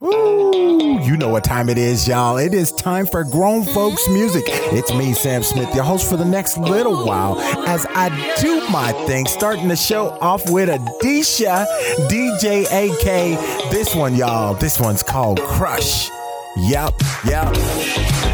Ooh, you know what time it is, y'all. It is time for grown folks music. It's me, Sam Smith, your host for the next little while, as I do my thing, starting the show off with Adisha, DJ AK. This one, y'all, this one's called Crush. Yep, yep.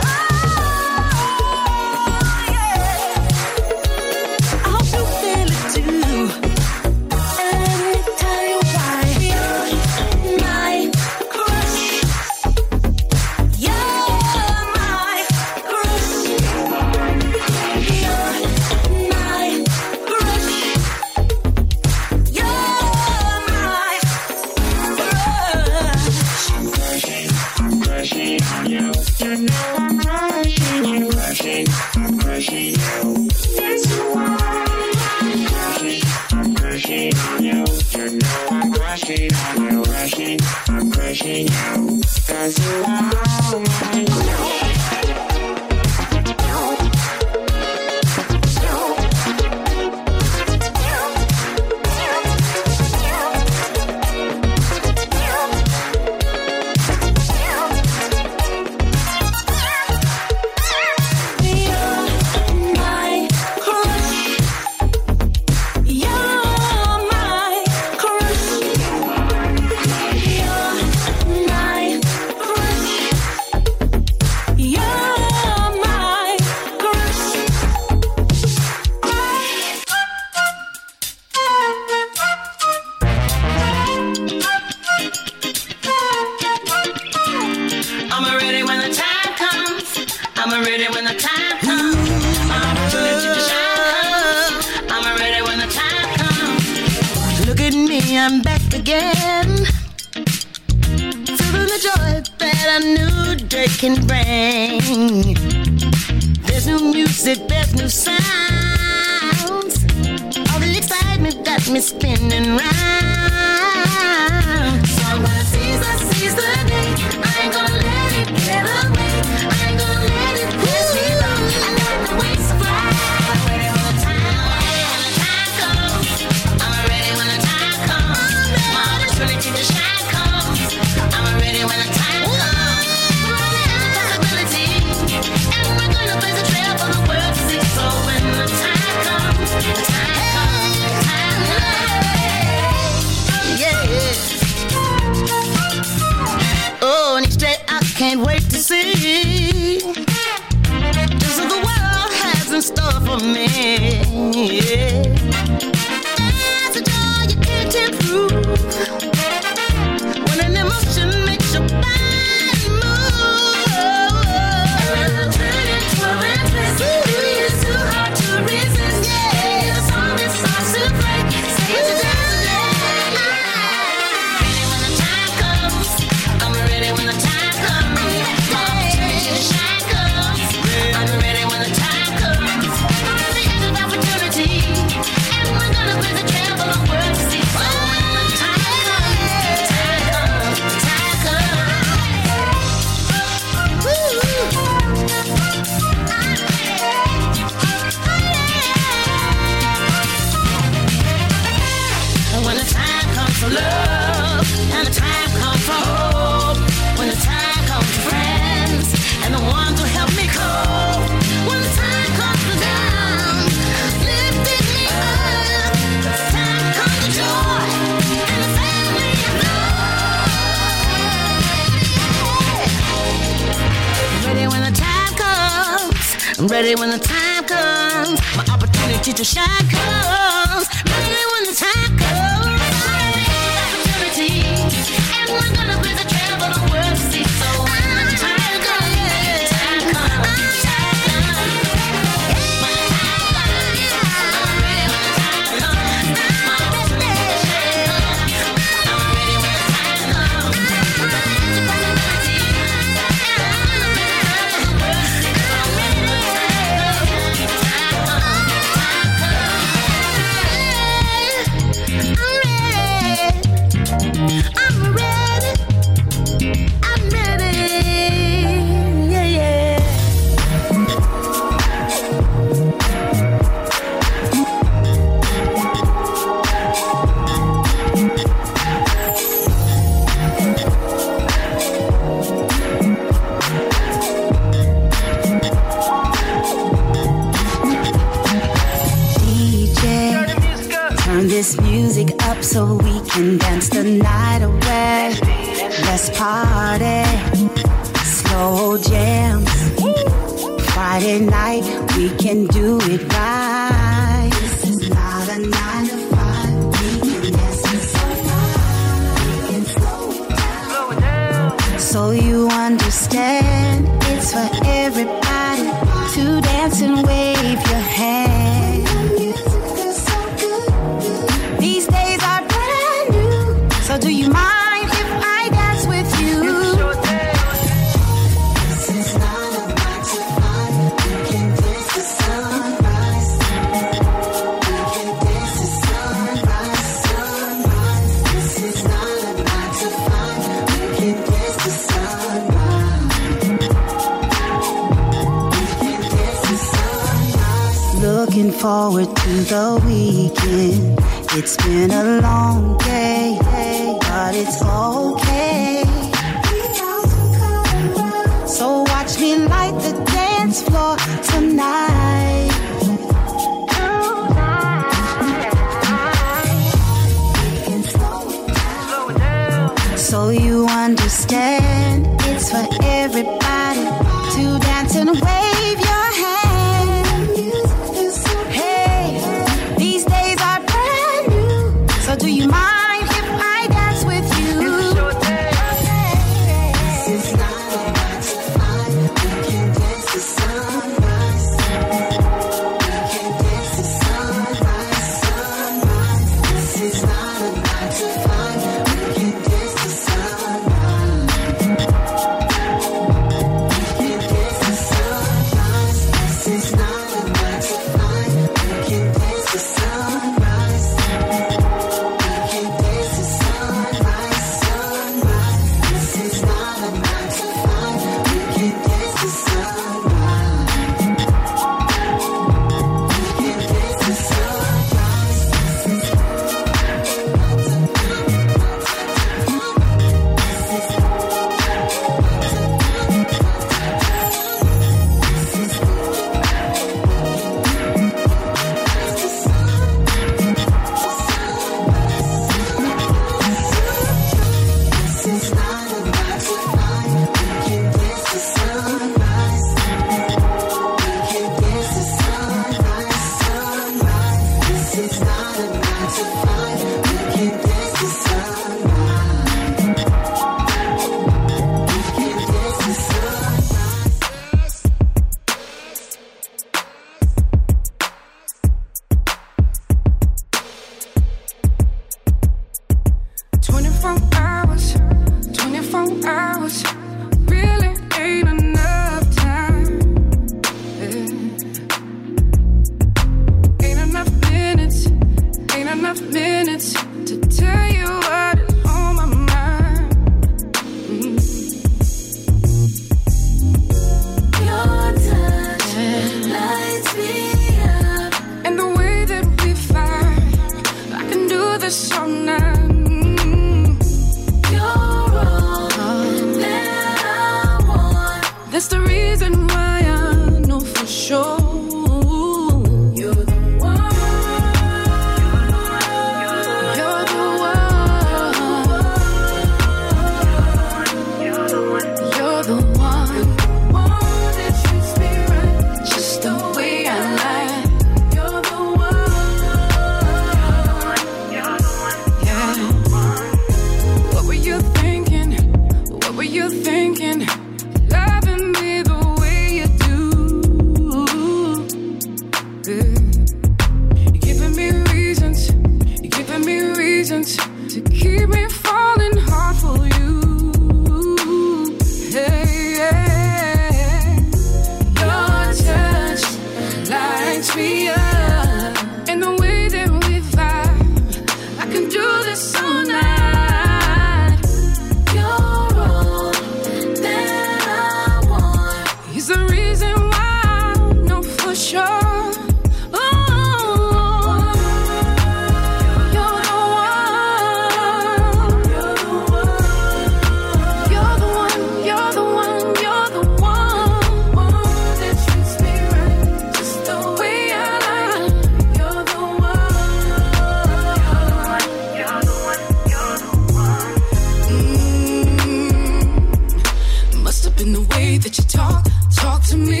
in the way that you talk. Talk to me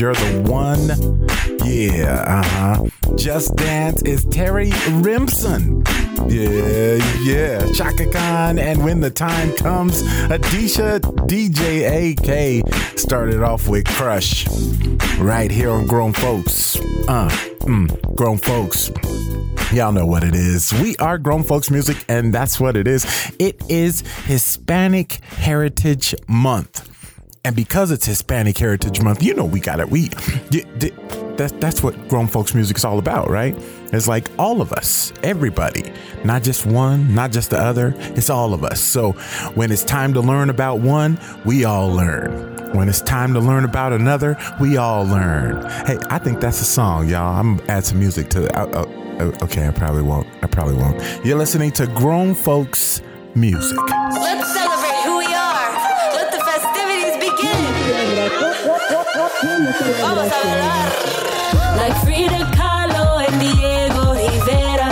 you're the one. Yeah, uh huh. Just Dance is Terry Rimson. Yeah, yeah. Chaka Khan and When the Time Comes, Adisha DJ AK started off with Crush. Right here on Grown Folks. Uh, mm, Grown Folks. Y'all know what it is. We are grown folks music, and that's what it is. It is Hispanic Heritage Month. And because it's Hispanic Heritage Month, you know we got it. We that's that's what grown folks music is all about, right? It's like all of us, everybody, not just one, not just the other. It's all of us. So when it's time to learn about one, we all learn. When it's time to learn about another, we all learn. Hey, I think that's a song, y'all. I'm gonna add some music to. it. Uh, uh, uh, okay, I probably won't. I probably won't. You're listening to grown folks music. Like Frida Kahlo and Diego Rivera,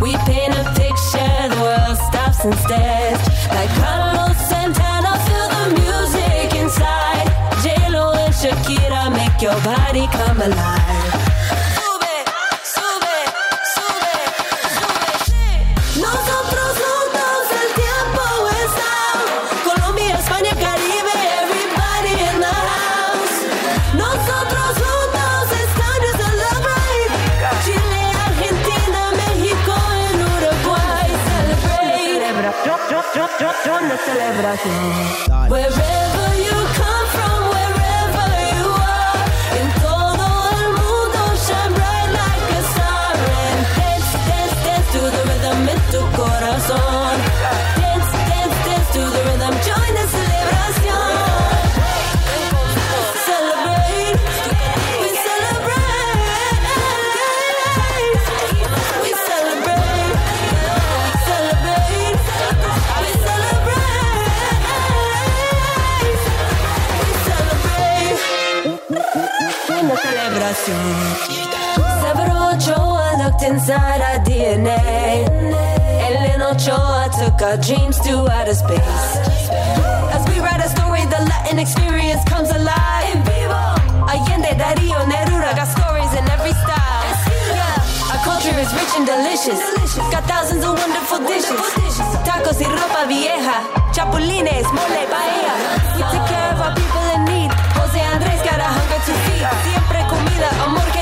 we paint a picture, the world stops and stares. Like Carlos Santana, feel the music inside. J Lo and Shakira make your body come alive. yo, yo, yo, yo, yo, celebración. Dale. Severo Ochoa looked inside our DNA. Ellen Ochoa took our dreams to outer space. As we write a story, the Latin experience comes alive. Allende, Darío, Neruda got stories in every style. Yeah. Our culture is rich and delicious. Got thousands of wonderful dishes. Tacos y ropa vieja. Chapulines, mole, paella. We take care of our people in need. Jose Andres got a hunger to feed vida, amor que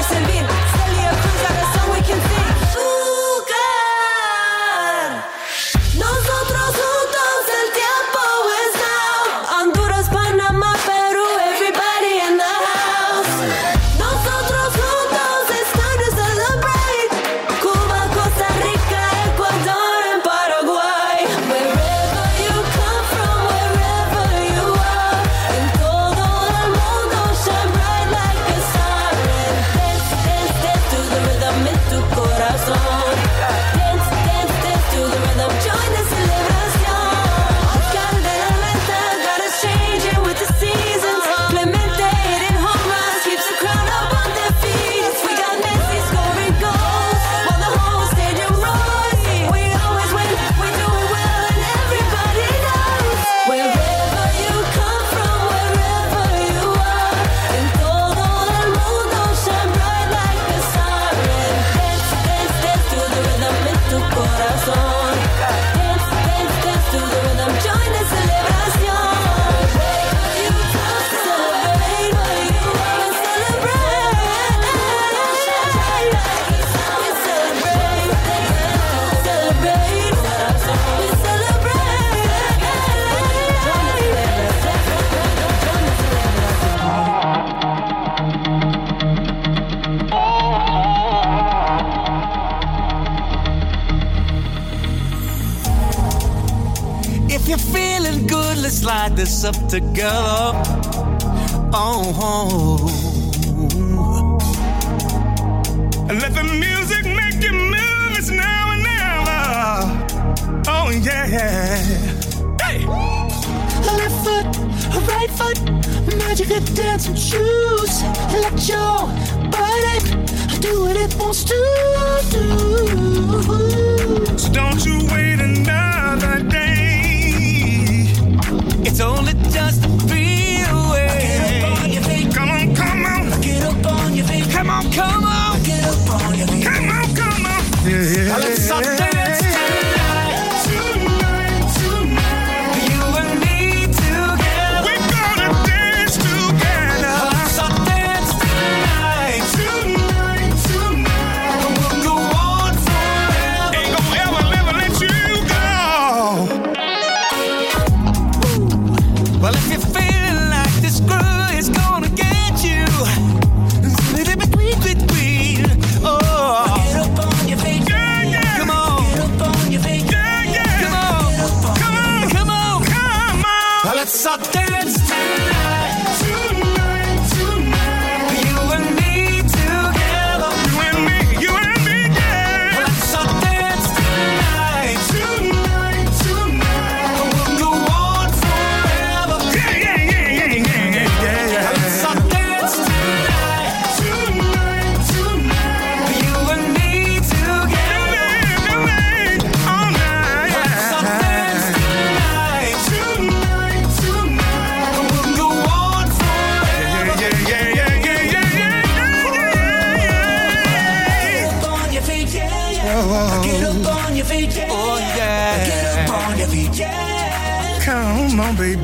slide this up together. Oh, and let the music make you move. It's now and never. Oh yeah. Hey. Left foot, right foot, magical dancing shoes. Let your body do what it wants to do. So don't you wait. It's only just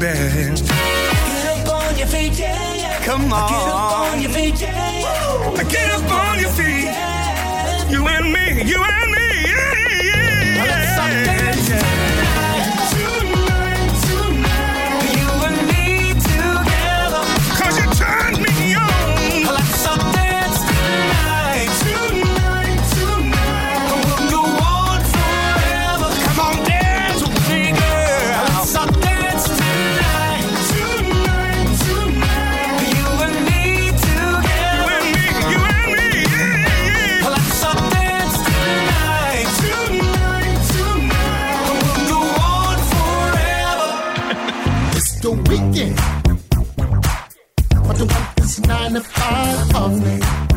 baby. Get up on your feet, yeah, yeah. Come on. don't want this nine to five of me.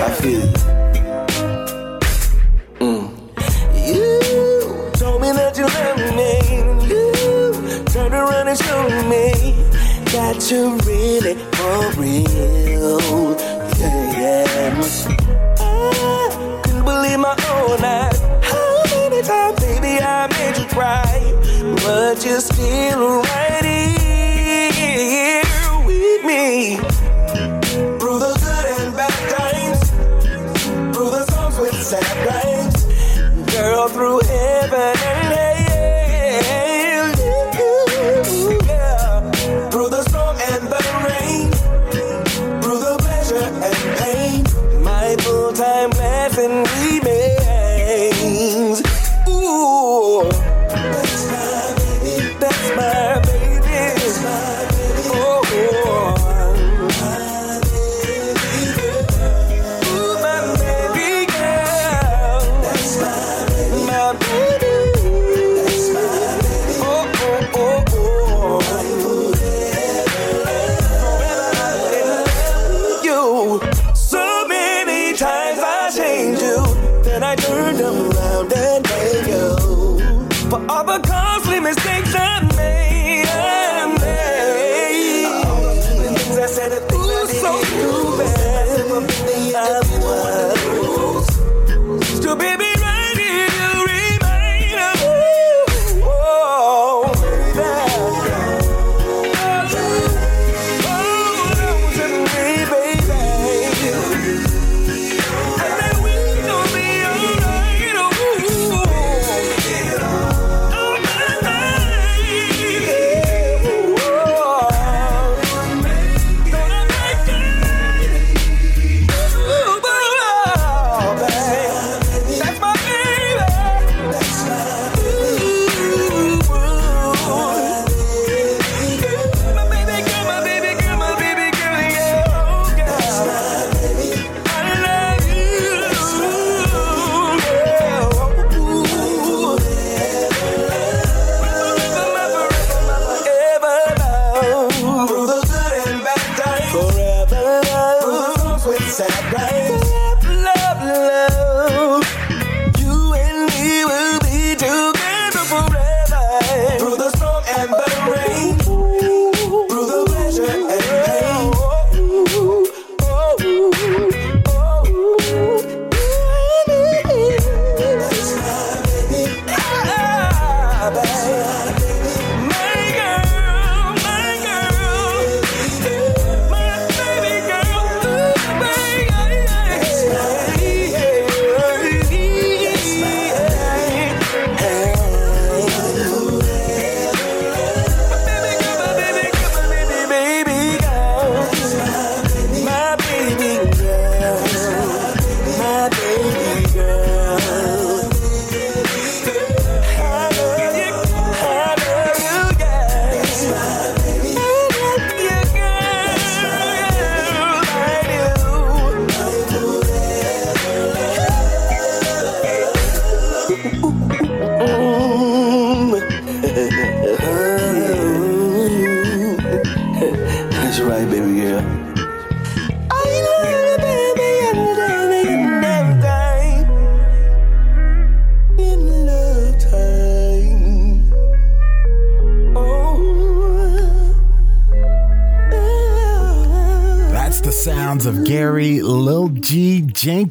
I feel you. Mm. You told me that you loved me. You turned around and showed me that you really for real. Yeah, yeah. I couldn't believe my own eyes. How many times, baby, I made you cry, but you still.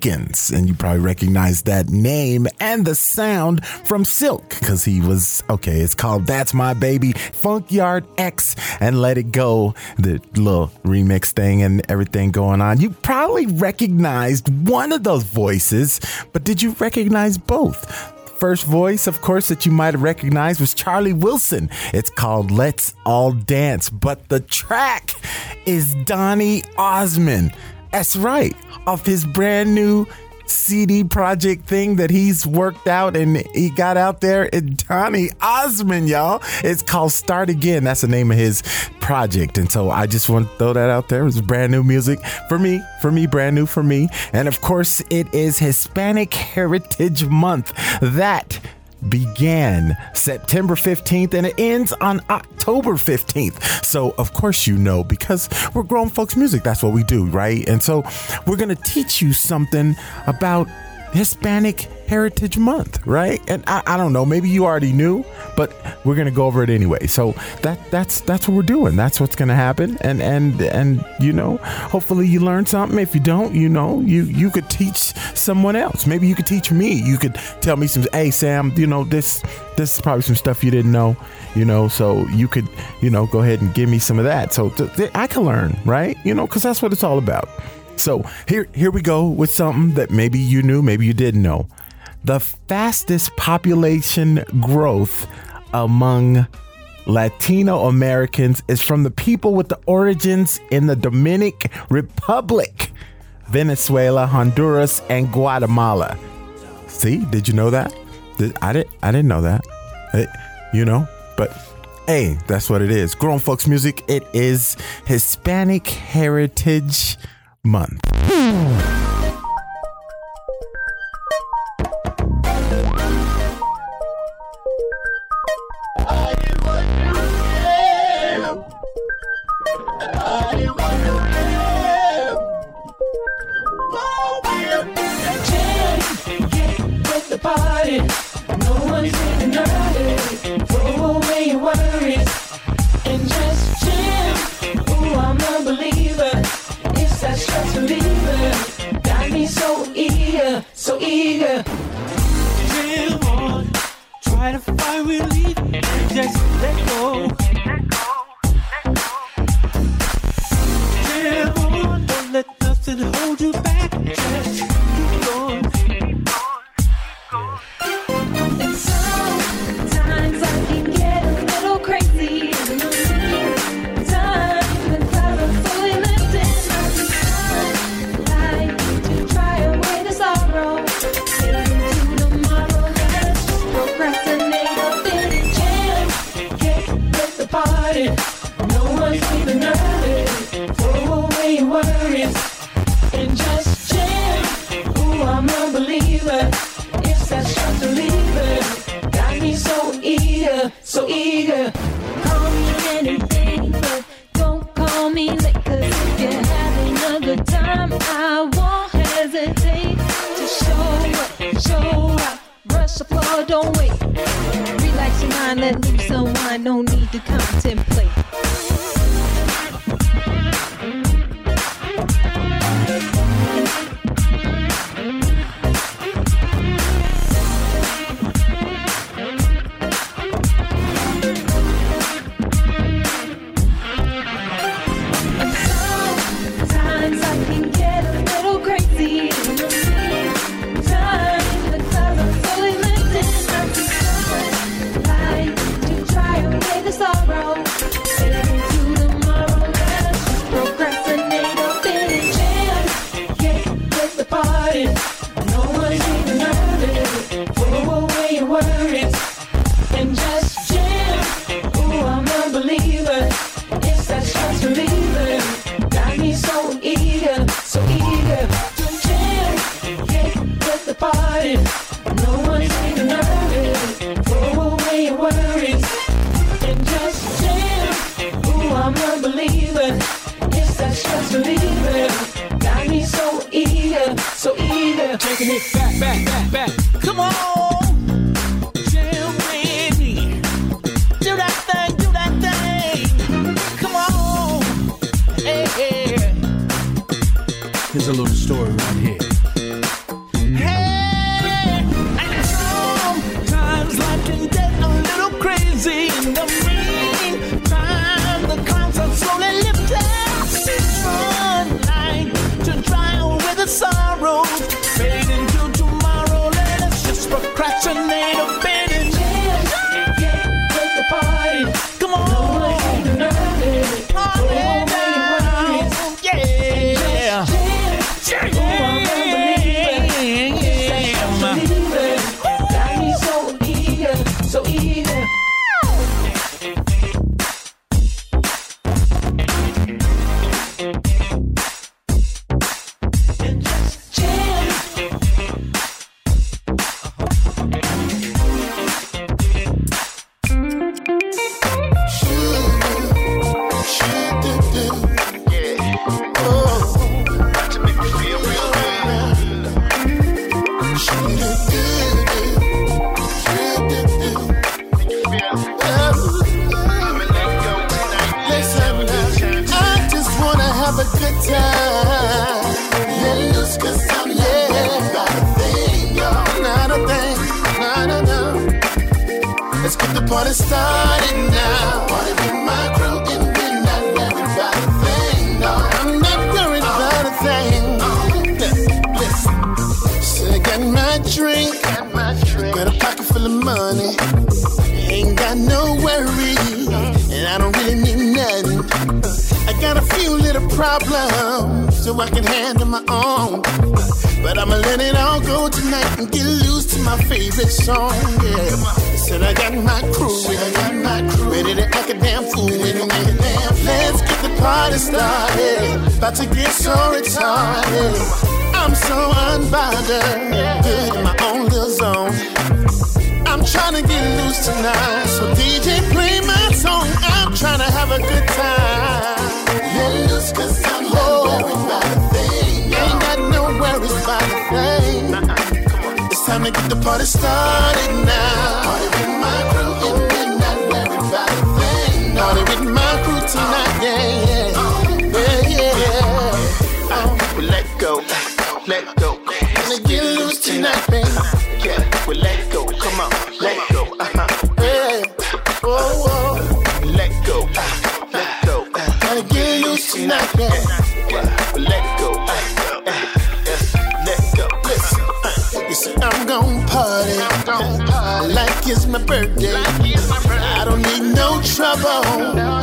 Jenkins. And you probably recognize that name and the sound from Silk because he was, okay, it's called That's My Baby, Funk Yard X, and Let It Go, the little remix thing and everything going on. You probably recognized one of those voices, but did you recognize both? First voice, of course, that you might have recognized was Charlie Wilson. It's called Let's All Dance, but the track is Donny Osmond. That's right, off his brand new CD project thing that he's worked out and he got out there. It's Donny Osmond, y'all. It's called Start Again. That's the name of his project. And so I just want to throw that out there. It's brand new music for me, for me, brand new for me. And of course, it is Hispanic Heritage Month. That began September 15th and it ends on October 15th. So, of course, you know, because we're grown folks music, that's what we do, right? And so, we're going to teach you something about Hispanic Heritage Month, right? And I, I don't know, maybe you already knew, but we're gonna go over it anyway. So that that's that's what we're doing. That's what's gonna happen. And and and you know, hopefully you learn something. If you don't, you know, you you could teach someone else. Maybe you could teach me. You could tell me some. Hey Sam, you know this this is probably some stuff you didn't know. You know, so you could you know go ahead and give me some of that. So th- th- I can learn, right? You know, because that's what it's all about. So here here we go with something that maybe you knew, maybe you didn't know. The fastest population growth among Latino Americans is from the people with the origins in the Dominican Republic, Venezuela, Honduras, and Guatemala. See, did you know that? Did, I didn't. I didn't know that. Eh, you know, but hey, that's what it is. Grown folks music. It is Hispanic Heritage Month. Time to get the party started now. Gon' party like it's my birthday. I don't need no trouble.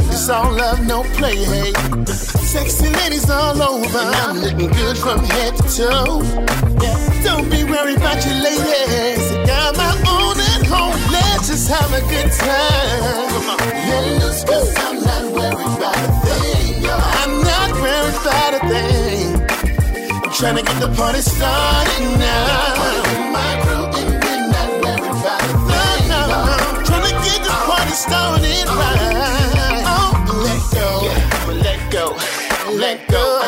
It's all love, no play. Hey, sexy ladies all over. I'm looking good from head to toe. Yeah, don't be worried about your ladies. I got my own at home. Let's just have a good time. Let loose, I'm not worried about a thing. I'm not worried about a thing. Trying to get the party started now. My crew thing. Trying to get the party started right. Oh, let go. Let go, let go.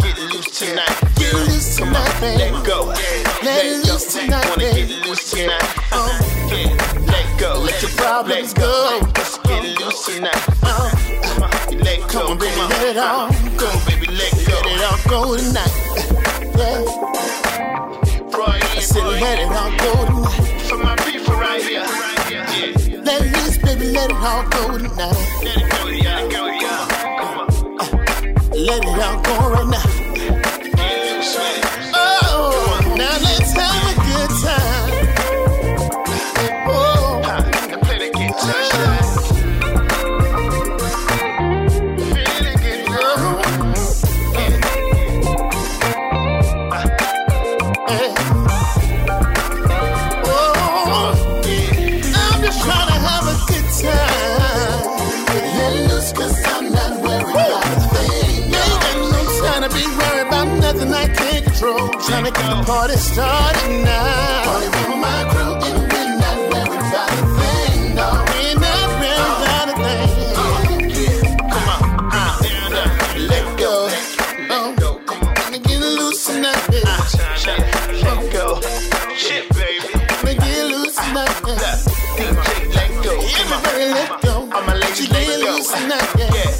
Get loose tonight. Get loose tonight, baby. Let go, Let loose tonight, Wanna get loose tonight. Uh, yeah, let go, Let your problems go. Let's get loose tonight. Uh, Let go, Come on, baby, let it all go. Baby, let go. Let it all go tonight. Brian, I said let it all go tonight. For my people right here. Yeah, Let loose, baby, let it all go tonight. let it go, yeah, go, yeah. Come on, Let it all go right now. get loose tonight, baby. Shine, let go. Shit, baby. Let me get loose tonight. Look, DJ, let go. Come on. Everybody let go. My She let get go. loose tonight, yeah. Yeah, say fellas, let go. Yeah.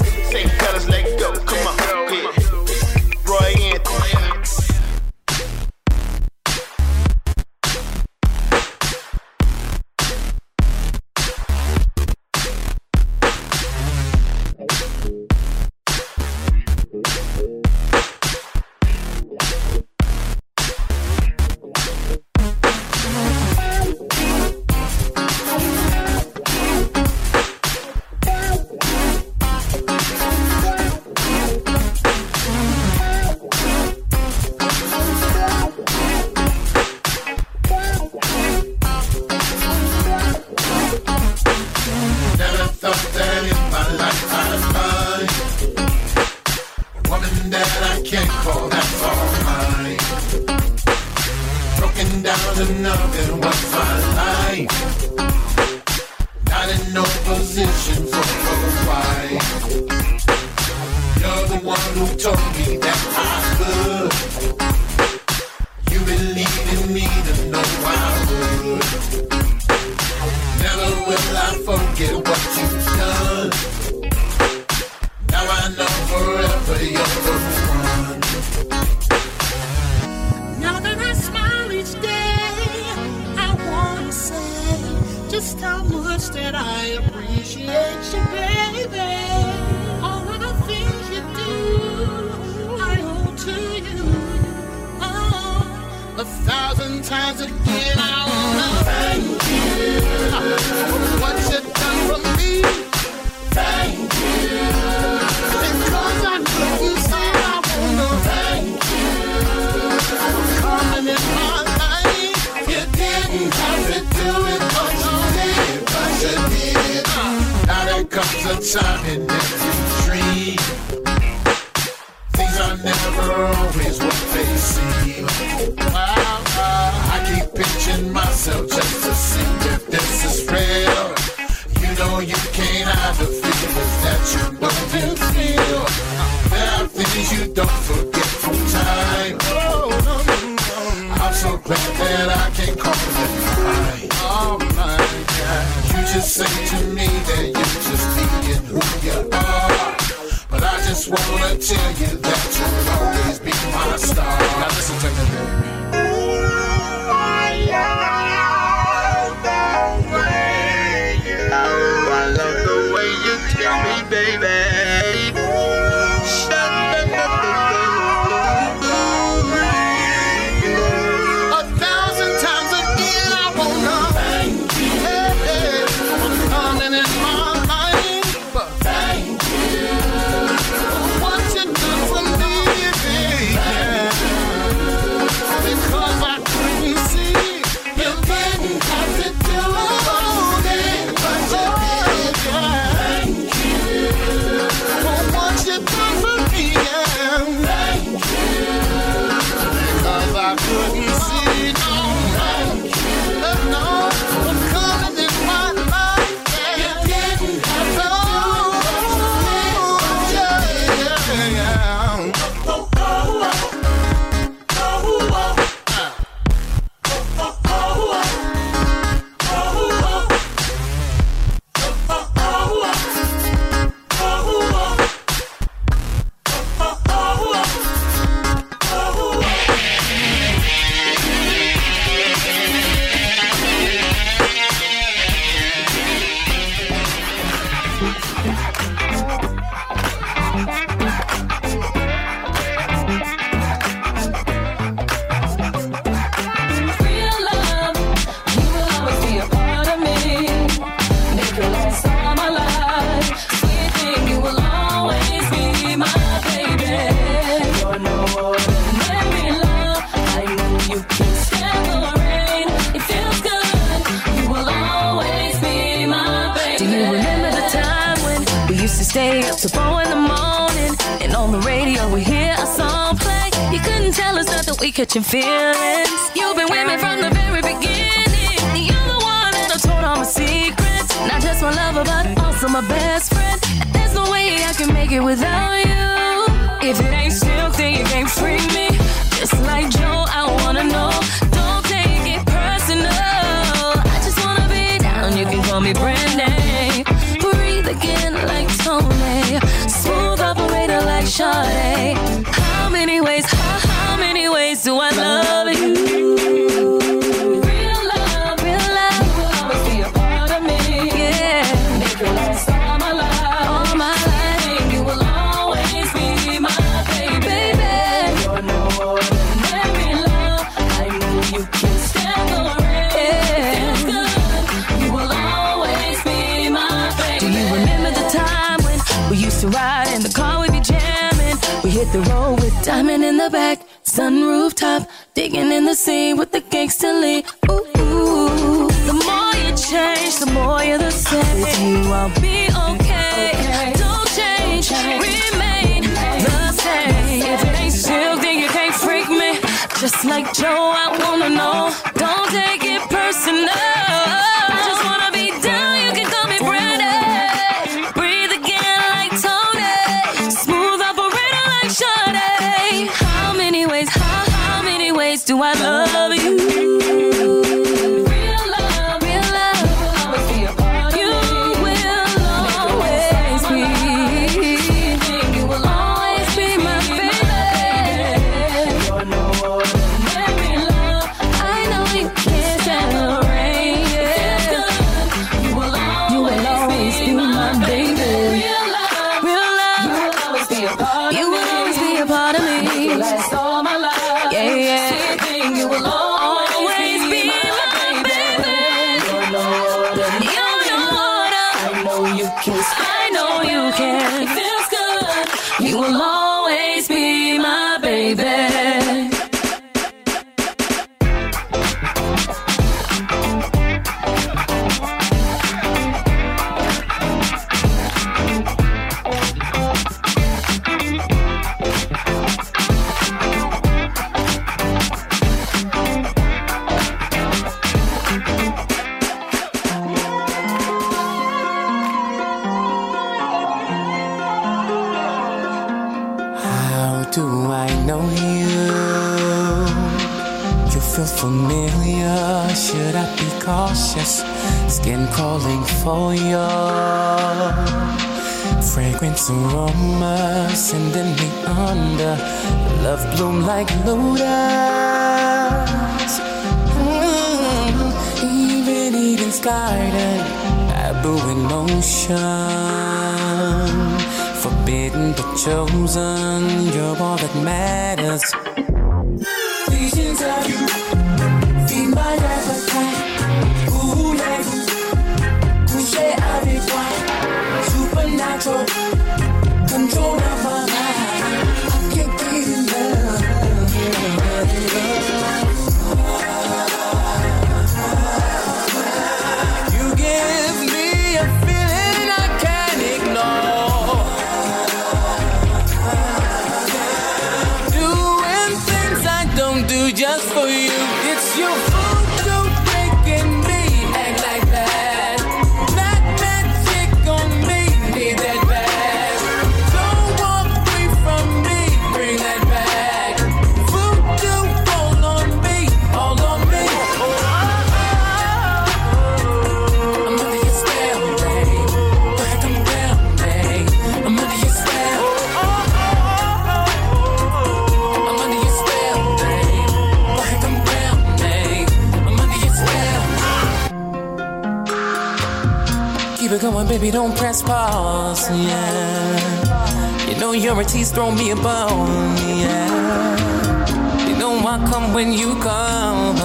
Baby, don't press pause, yeah. You know your tease throw me a bone, yeah. You know I come when you come.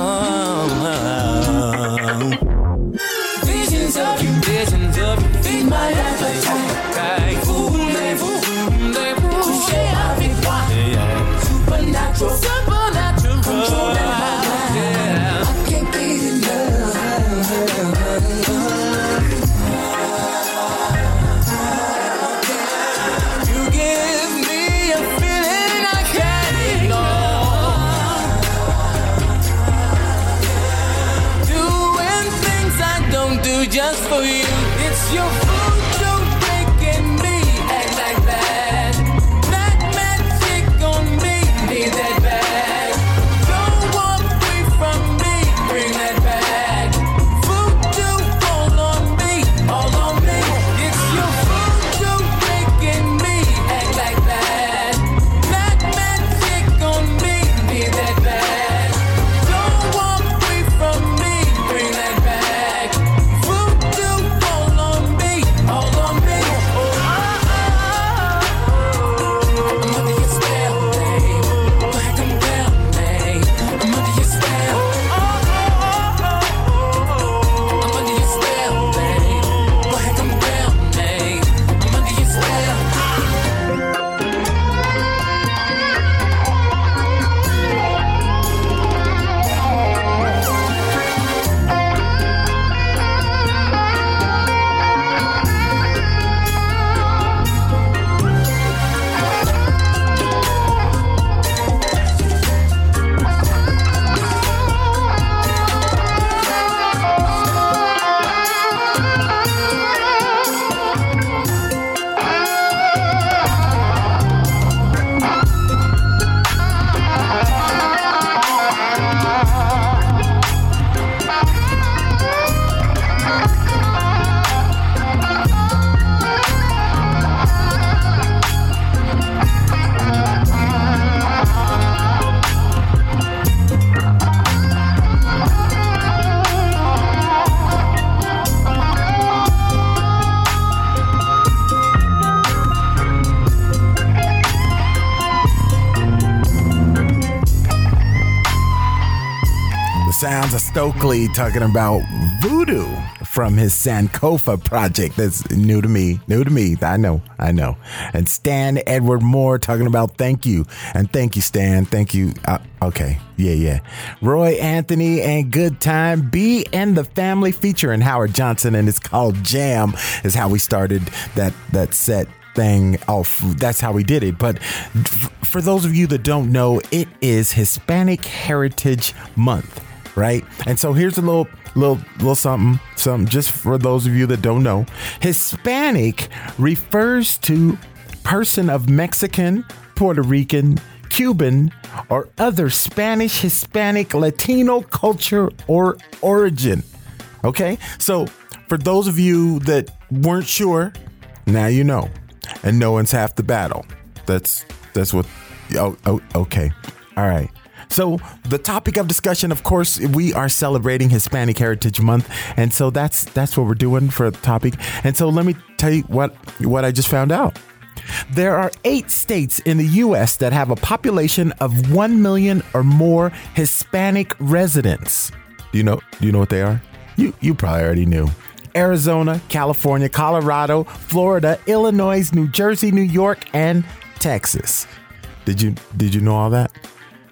Visions of you, visions of you, feed my appetite. Voulez-vous, avec moi. Supernatural. Stokley talking about voodoo from his Sankofa project. That's new to me. New to me. I know. I know. And Stan Edward Moore talking about thank you. And thank you, Stan. Thank you. Uh, okay. Yeah, yeah. Roy Anthony and Good Time. B and the Family featuring Howard Johnson. And it's called Jam, is how we started that, that set thing off. That's how we did it. But f- for those of you that don't know, it is Hispanic Heritage Month, right? And so here's a little little little something something just for those of you that don't know. Hispanic refers to person of Mexican, Puerto Rican, Cuban, or other Spanish, Hispanic, Latino culture or origin. Okay? So, for those of you that weren't sure, now you know. And no one's half the battle. That's that's what oh, oh okay. All right. So the topic of discussion, of course, we are celebrating Hispanic Heritage Month, and so that's that's what we're doing for the topic. And so let me tell you what what I just found out. There are eight states in the U.S. that have a population of one million or more Hispanic residents. Do you know? Do you know what they are? You you probably already knew. Arizona, California, Colorado, Florida, Illinois, New Jersey, New York, and Texas. Did you did you know all that?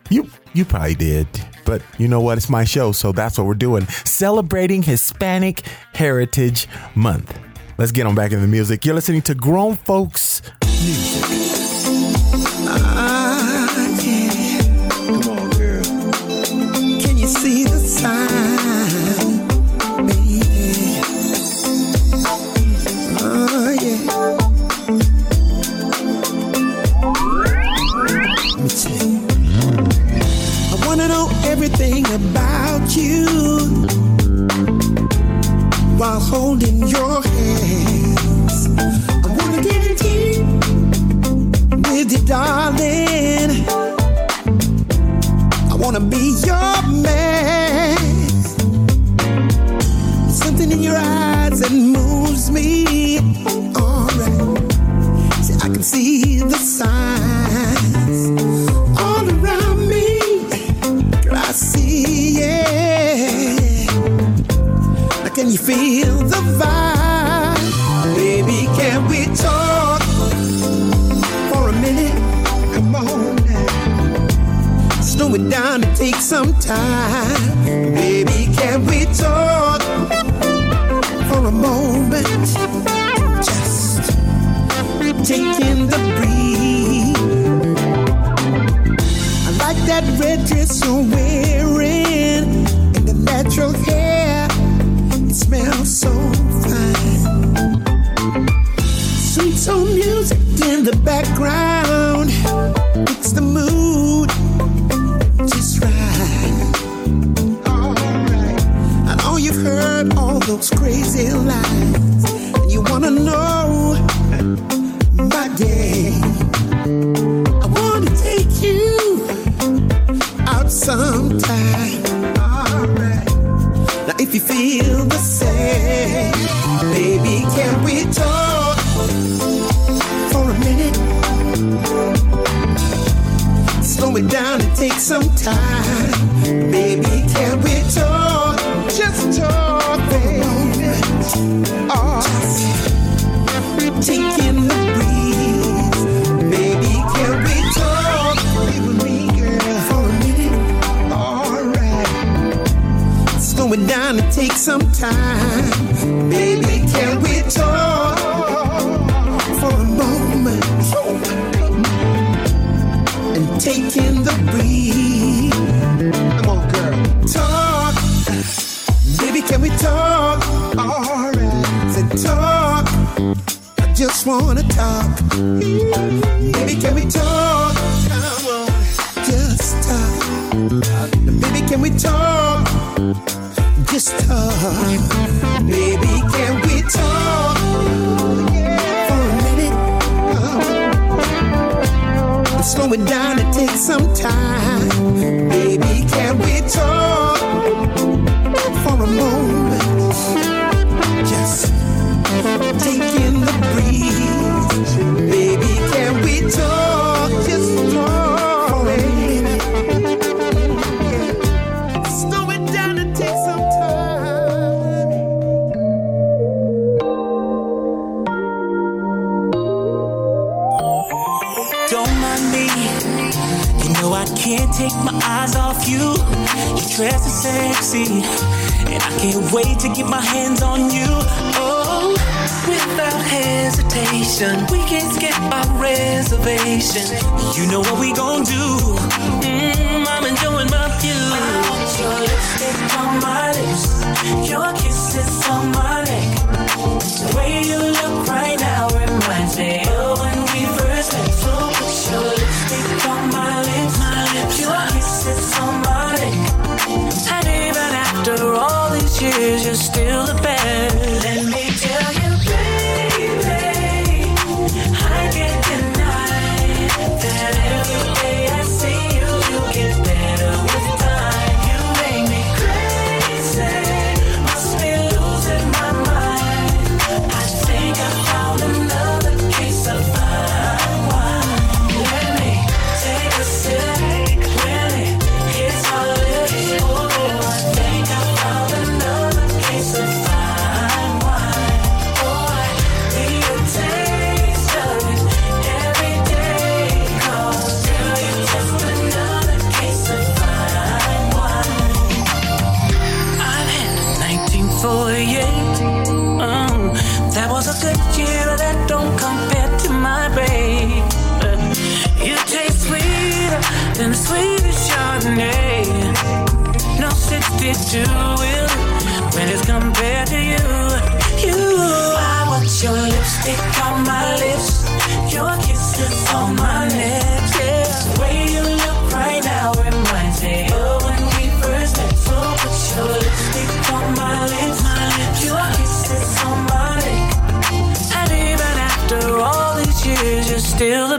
You you probably did. But you know what? It's my show, so that's what we're doing. Celebrating Hispanic Heritage Month. Let's get on back in the music. You're listening to Grown Folks Music. You while holding your hands. I wanna deep with you, darling. I wanna be your man. Something in your eyes that moves me. Alright. See, I can see the signs can you feel the vibe? Baby, can we talk for a minute? Come on now. Slow it down and take some time. Baby, can we talk for a moment? Just taking the breeze. I like that red dress you're background. It's the mood just right. Alright. I know you've heard all those crazy lies. It down and take some time. Baby, can we talk you. Your dress is sexy, and I can't wait to get my hands on you. Oh, without hesitation, we can skip our reservation. You know what we gon' do? Mm, I'm enjoying my view. Your lipstick on my lips, your kisses on my neck. The way you look right now reminds me. you're still the best. still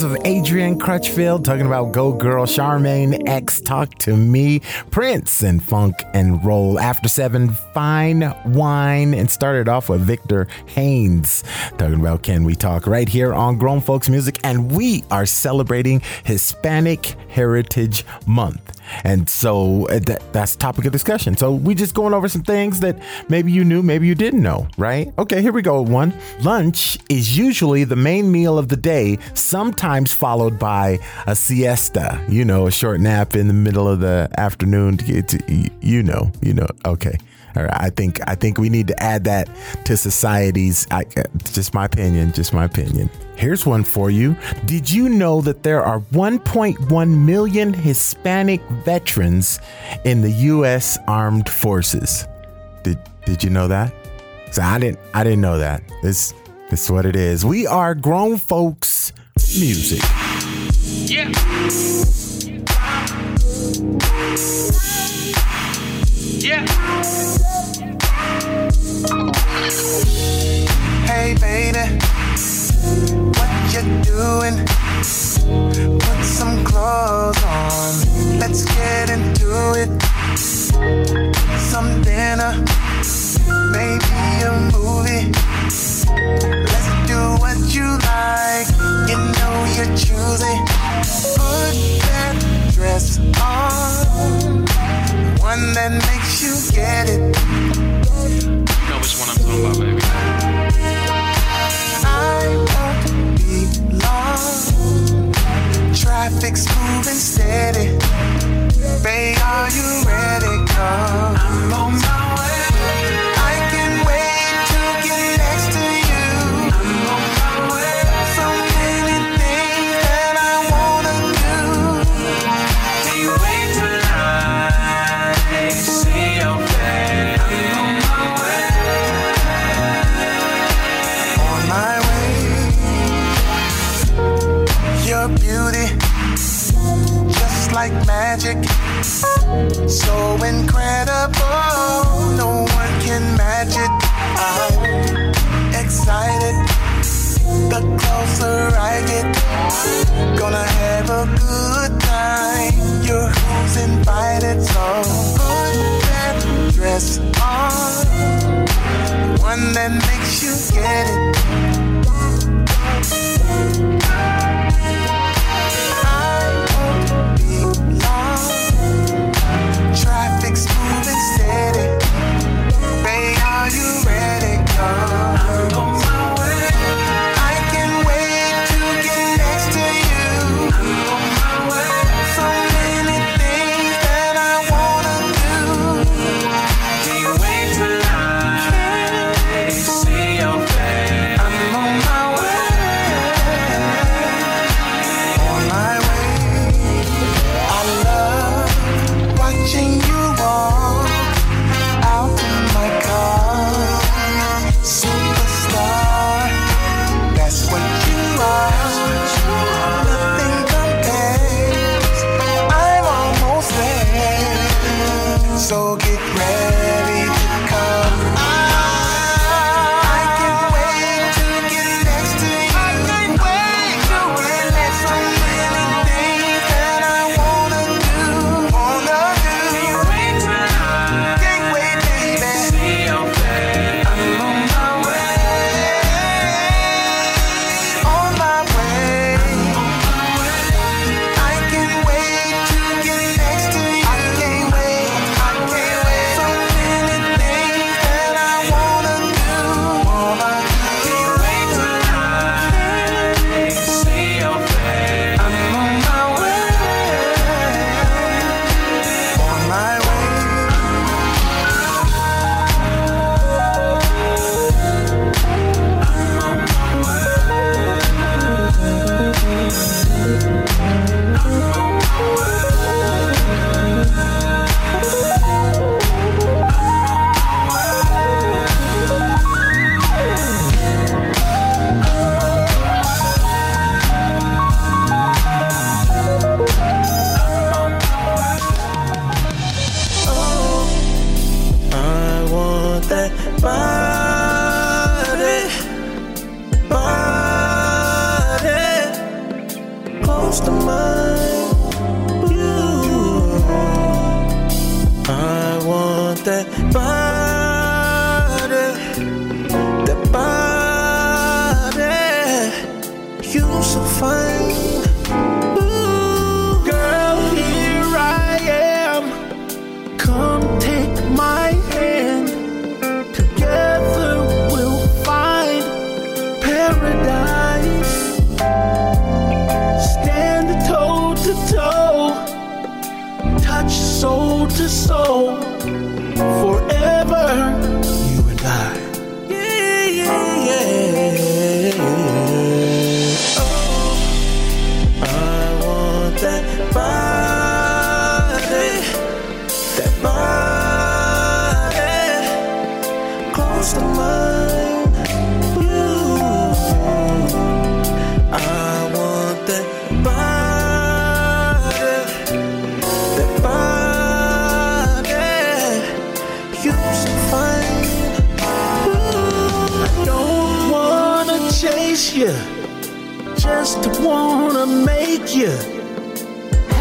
sounds of Adrian Crutchfield talking about Go Girl, Charmaine X, Talk to Me, Prince, and Funk and Roll. After seven, Fine Wine, and started off with Victor Haynes talking about Can We Talk right here on Grown Folks Music. And we are celebrating Hispanic Heritage Month. And so uh, that, that's topic of discussion. So we just going over some things that maybe you knew, maybe you didn't know, right? Okay, here we go. One lunch is usually the main meal of the day, sometimes followed by a siesta. You know, a short nap in the middle of the afternoon to get to, you know, you know. Okay. I think I think we need to add that to society's. I, uh, just my opinion. Just my opinion. Here's one for you. Did you know that there are 1.1 million Hispanic veterans in the U.S. Armed Forces? Did Did you know that? So I didn't. I didn't know that. This This is what it is. We are grown folks music. Yeah. Yeah. Hey, baby, what you doing? Put some clothes on. Let's get into it. Some dinner, maybe a movie. Let's do what you like. You know you're choosing. Put that dress on. One that makes you get it. You know which one I'm talking about, baby. I won't be long. Traffic's moving steady. Babe, are you ready? Come. I'm on my magic, so incredible. No one can match it. I'm excited. The closer I get, gonna have a good time. You're who's invited, so put that dress on, one that makes you get it. Ready?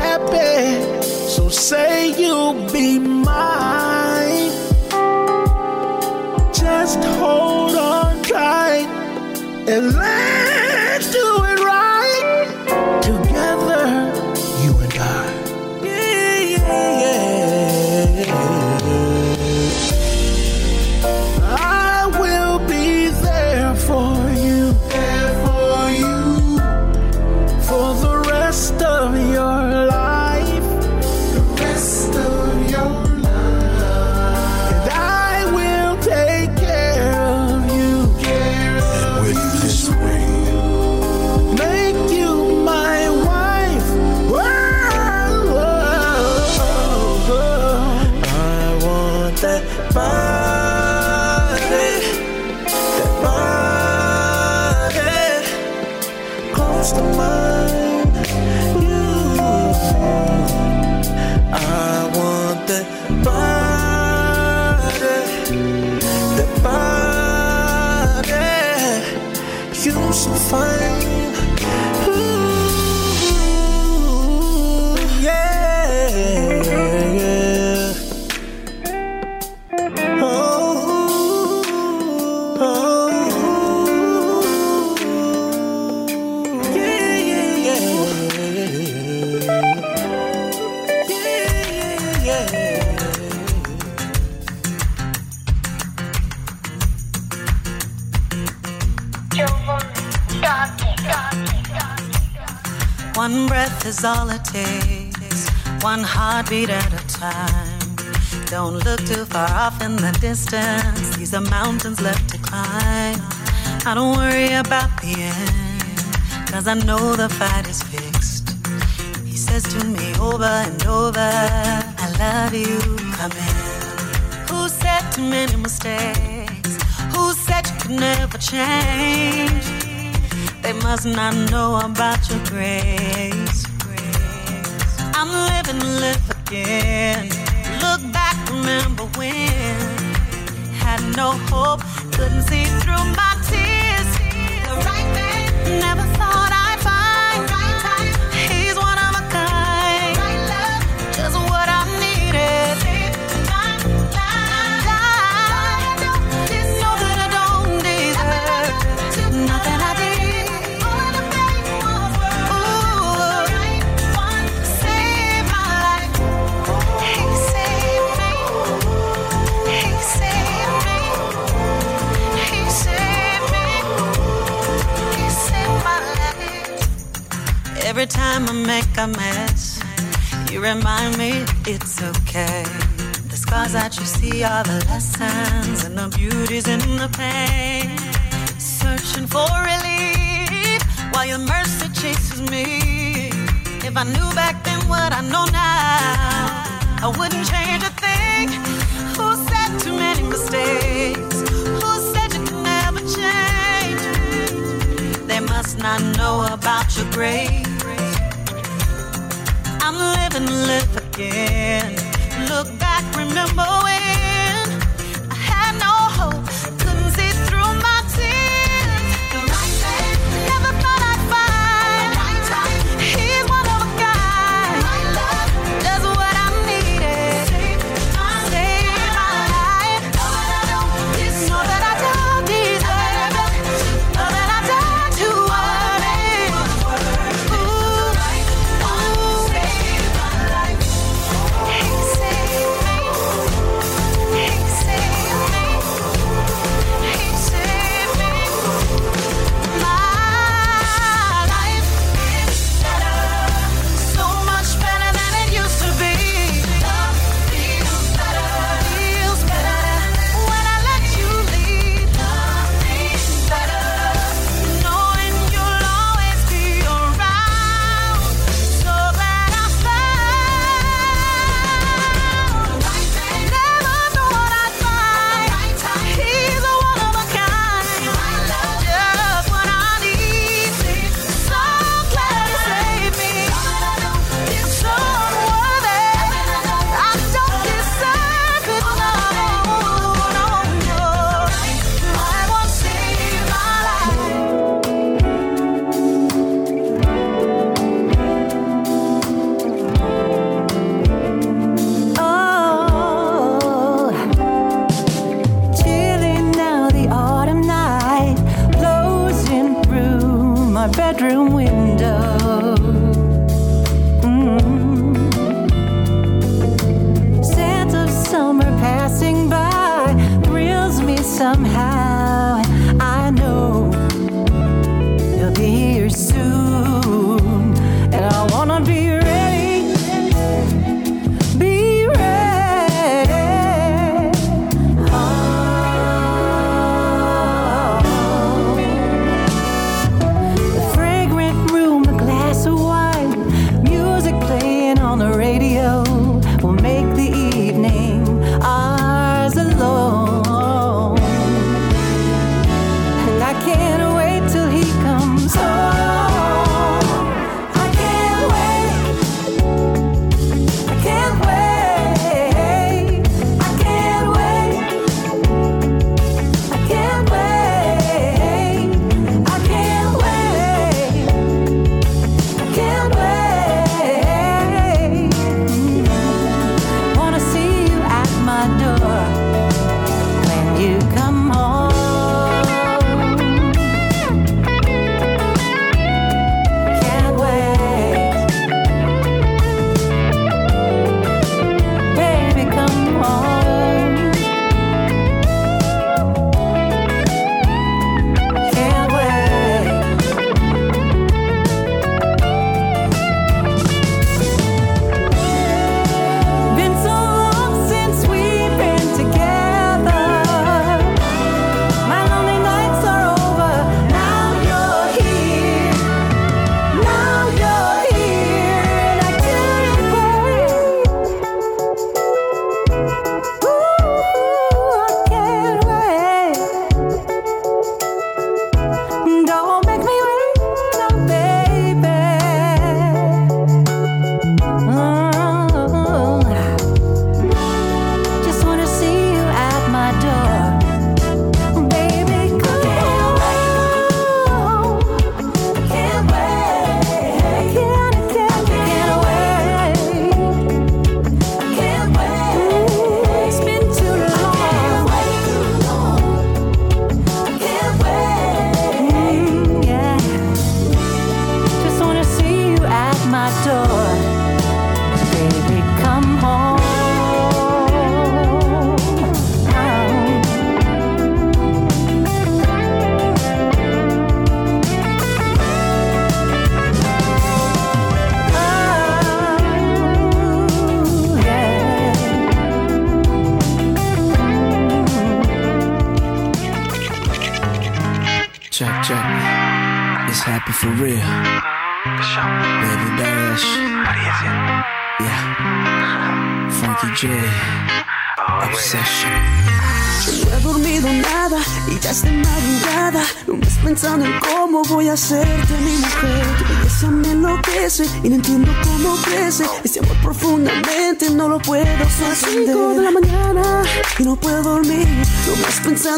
Happy. So say you'll be mine. Just hold on tight and let's Is all it takes, one heartbeat at a time. Don't look too far off in the distance, these are mountains left to climb. I don't worry about the end, cause I know the fight is fixed. He says to me over and over, I love you, come in. Who said too many mistakes? Who said you could never change? They must not know about your grace. I'm living, live again. Look back, remember when had no hope, couldn't see through my tears. The right man, never time I make a mess, you remind me it's okay. The scars that you see are the lessons, and the beauty's in the pain. Searching for relief while your mercy chases me. If I knew back then what I know now, I wouldn't change a thing. Who said too many mistakes? Who said you could never change? They must not know about your grace. I'm live again.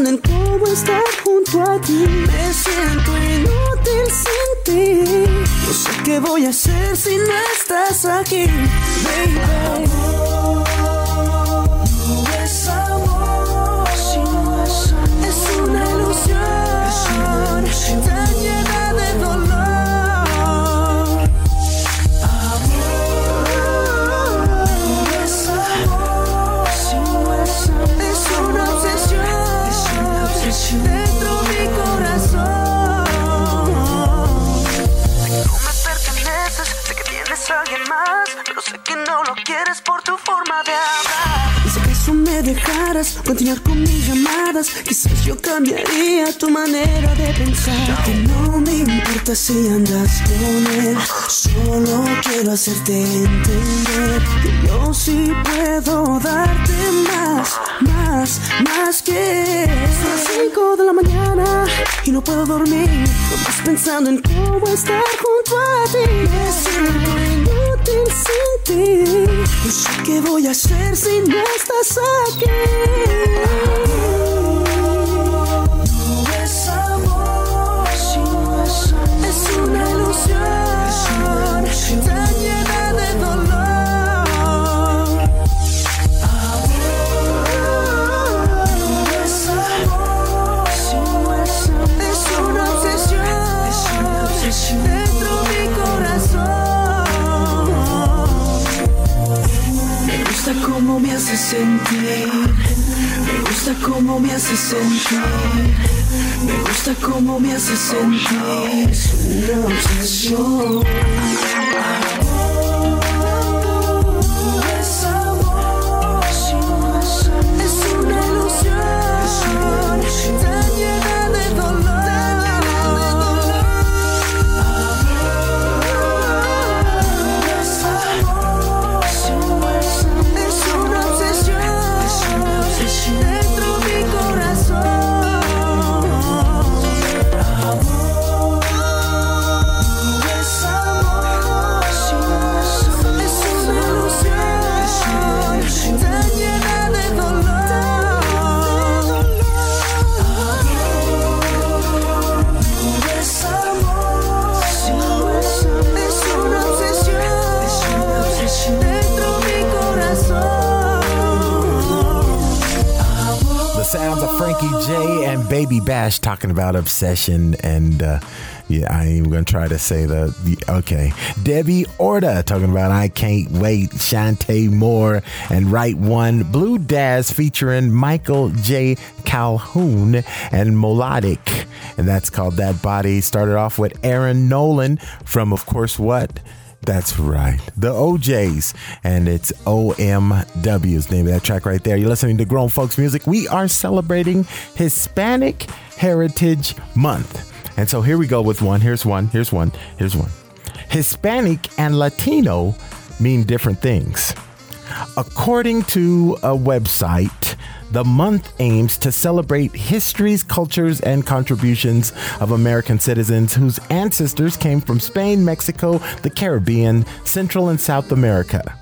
Pensando en cómo estar junto a ti. Me siento inútil sin ti. No sé qué voy a hacer Que no me importa si andas con él, solo quiero hacerte entender que yo sí puedo darte más, más, más que Son las 5 de la mañana y no puedo dormir, nomás pensando en cómo estar junto a ti. Me siento inútil sin ti, no sé qué voy a hacer si no Me gusta cómo me hace sentir. Me gusta cómo me hace sentir. Es una obsesión. Baby Bash talking about obsession and uh, yeah, I ain't gonna try to say the, the okay. Debbie Orta talking about I can't wait. Shantae Moore and Right One. Blue Daz featuring Michael J. Calhoun and Melodic, and that's called That Body. Started off with Aaron Nolan from, of course, what? That's right. The O'Jays. And it's OMW's name of that track right there. You're listening to Grown Folks Music. We are celebrating Hispanic Heritage Month. And so here we go with one. Here's one. Here's one. Here's one. Hispanic and Latino mean different things. According to a website, the month aims to celebrate histories, cultures, and contributions of American citizens whose ancestors came from Spain, Mexico, the Caribbean, Central and South America.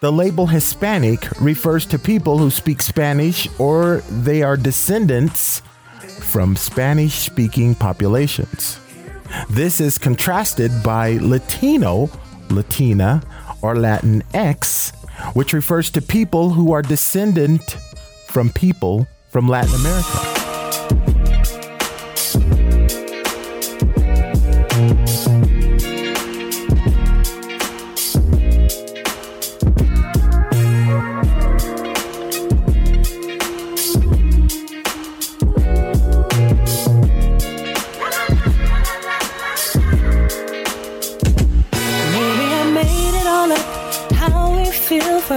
The label Hispanic refers to people who speak Spanish or they are descendants from Spanish speaking populations. This is contrasted by Latino, Latina, or Latinx, which refers to people who are descendant from people from Latin America.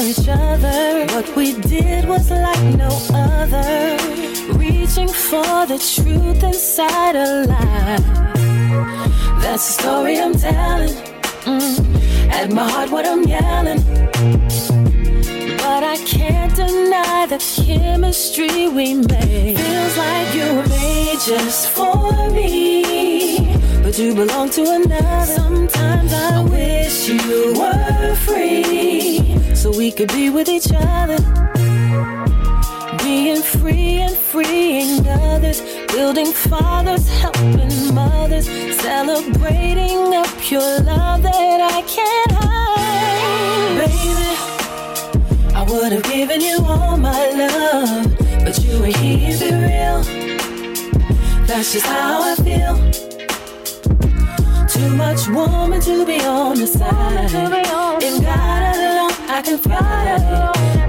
Each other. What we did was like no other. Reaching for the truth inside a lie. That's the story I'm telling. Mm. At my heart, what I'm yelling. But I can't deny the chemistry we made. Feels like you were made just for me. But you belong to another. Sometimes I wish you were free. So we could be with each other. Being free and freeing others. Building fathers, helping mothers. Celebrating a pure love that I can't hide. Baby. I would have given you all my love, but you ain't here to be real. That's just how I feel. Too much woman to be on the side. If God alone, I can fight.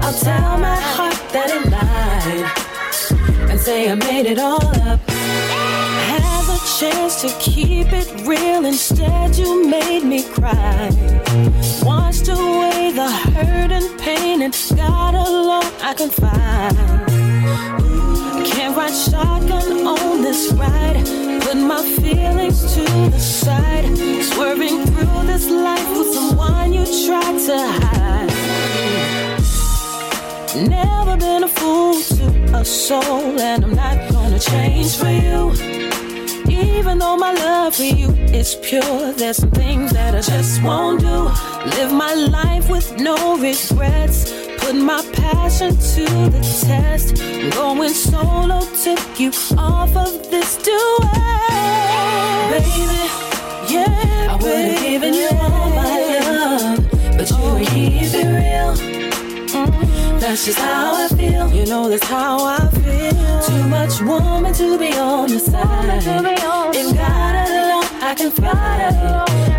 I'll tell my heart that it lied and say I made it all up. Have a chance to keep it real. Instead, you made me cry. Washed away the hurt and pain, and God alone I can find. Can't ride shotgun on this ride. Put my feelings to the side. Swerving through this life with someone you tried to hide. Never been a fool to a soul, and I'm not gonna change for you. Even though my love for you is pure, there's some things that I just won't do. Live my life with no regrets. Put my passion to the test. Going solo took you off of this duet. Baby, yeah, I would have given you all my love, but you oh, ain't keep it real. That's just how I feel. You know that's how I feel. Too much woman to be on the side. If God alone, I can fight.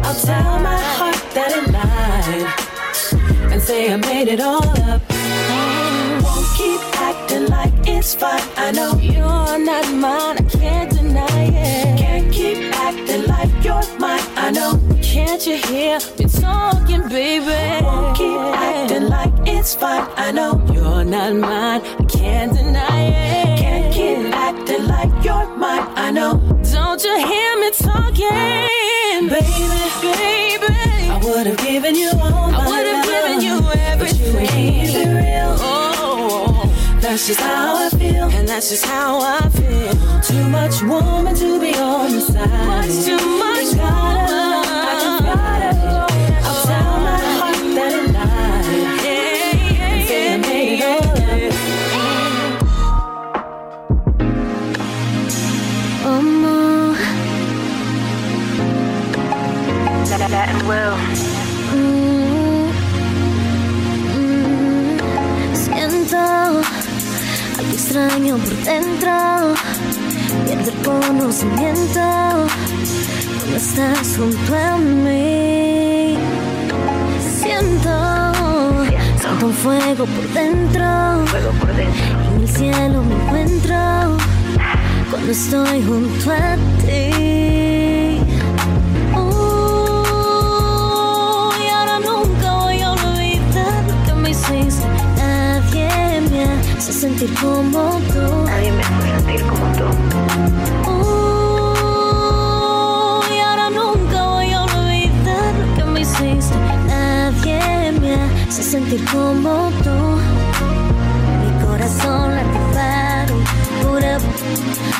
I'll tell my heart that it lied and say I made it all up. Won't keep acting like it's fine. I know you're not mine. I can't deny it. Can't keep acting like you're mine. I know. Can't you hear me talking, baby? Won't keep acting like it's fine. I know you're not mine. I can't deny it. Can't keep acting like you're mine. I know. Don't you hear me talking, baby, baby? I would have given you all my I would have given you everything. But you ain't real. Oh, that's just how I feel, and that's just how I feel. Too much woman to be on the side. Much too much woman. Latin Will. Mm, mm, Siento algo extraño por dentro. Pierdo el conocimiento cuando estás junto a mí. Siento, siento un fuego por dentro. Fuego por dentro. En el cielo me encuentro cuando estoy junto a ti. Hace sentir como tú. Nadie me hace sentir como tú. Oh, y ahora nunca voy a olvidar lo que me hiciste. Nadie me hace sentir como tú. Mi corazón late paro, put up.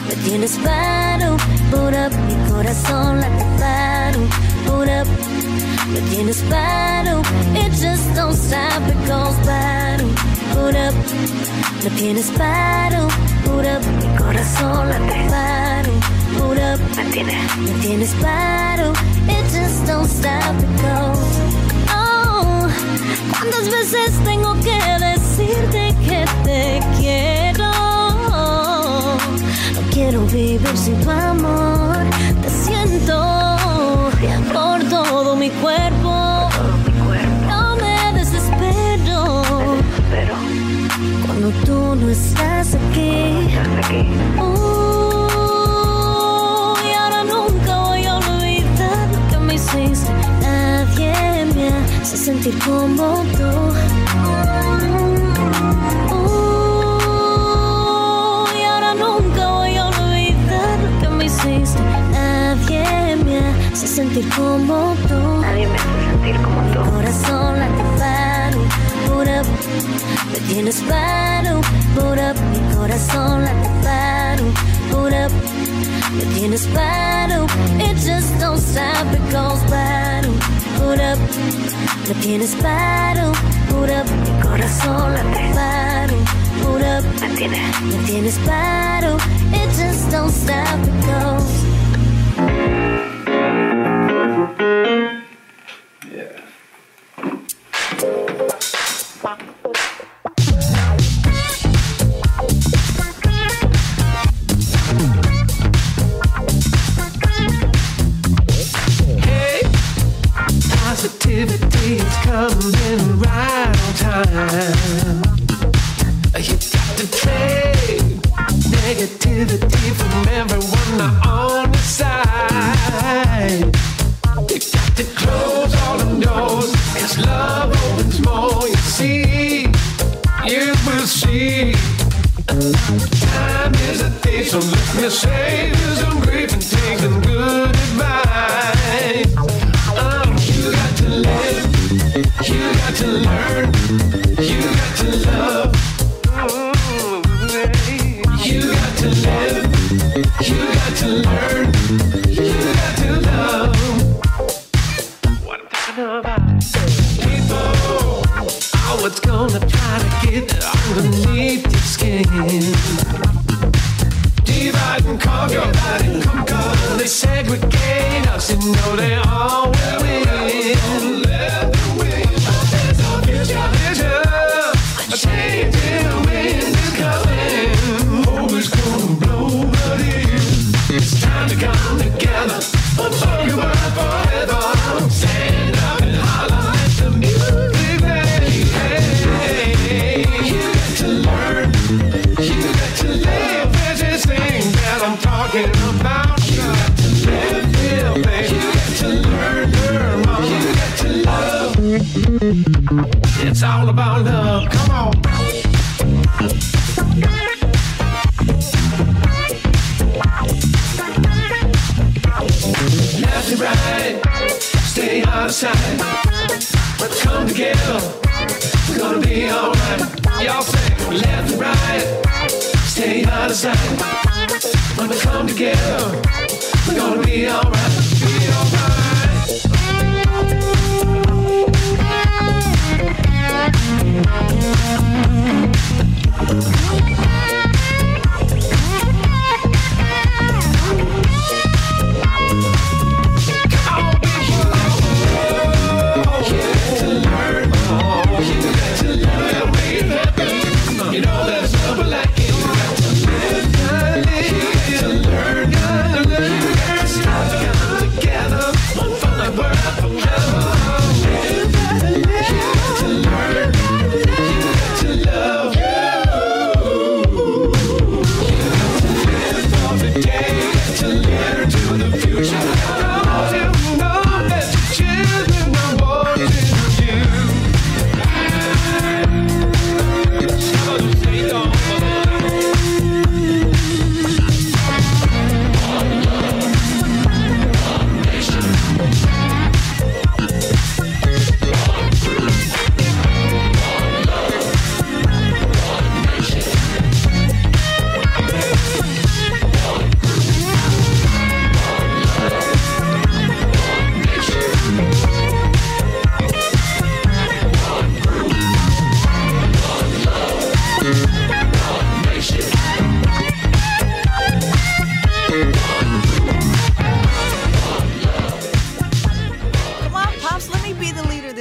Me tienes paro, put up. Mi corazón late paro, put up. Me tienes paro, it just don't stop, it goes paro, put up. Me tienes paro, put up. Mi corazón late paro, put up. Me tienes, me tienes paro, it just don't stop, it goes. Oh, ¿cuántas veces tengo que decirte que te quiero? No quiero vivir sin tu amor. Te siento por todo mi cuerpo. tú no estás aquí. Oh, y ahora nunca voy a olvidar lo que me hiciste. Nadie me hace sentir como tú. Y ahora nunca voy a olvidar lo que me hiciste. Nadie me hace sentir como tú. Nadie me hace sentir como tú. Corazón late para pura Me tienes paro, por up, mi corazón late paro, por up. Me tienes paro, it just don't stop, it goes paro, por up. Me tienes paro, por up, mi corazón late paro, por up. Me tienes paro, it just don't stop, it goes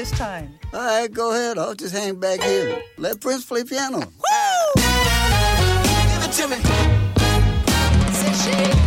this time. All right, go ahead. I'll just hang back here. Let Prince play piano. Woo! Give it to me. She.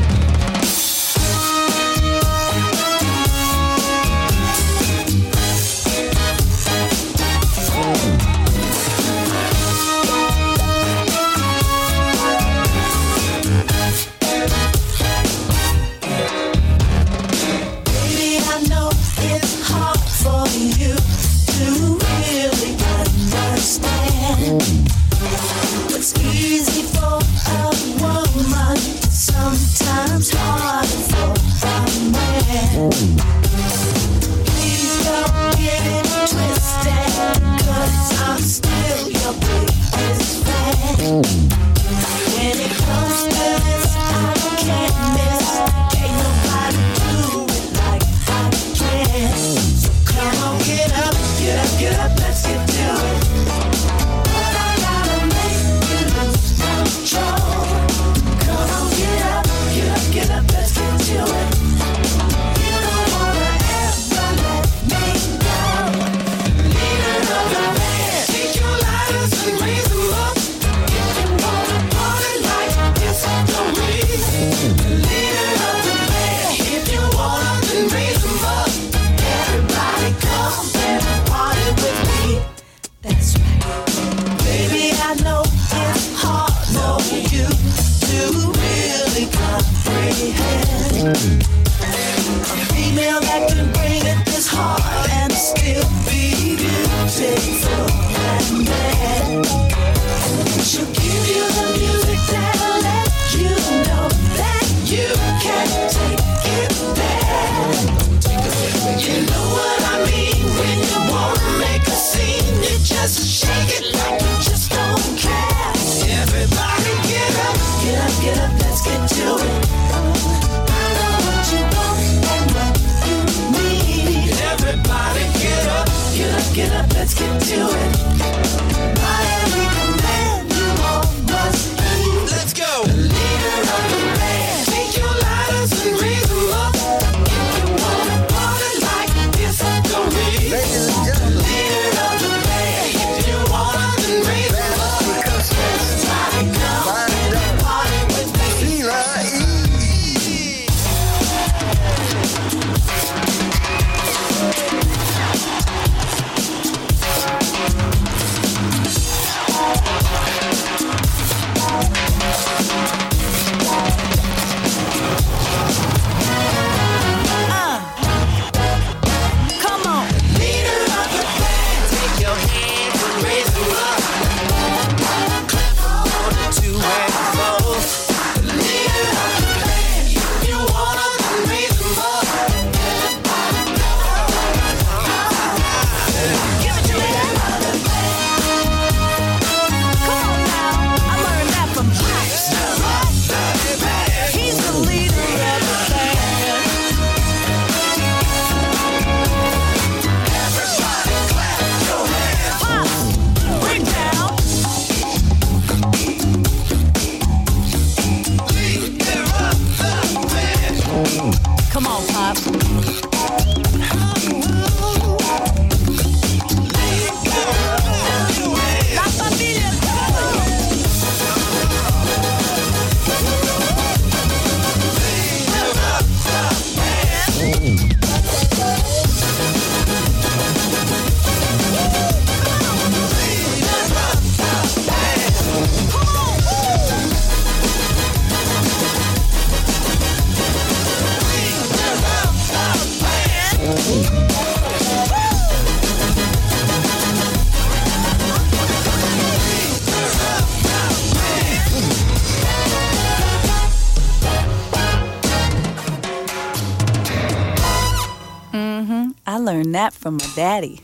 that from my daddy.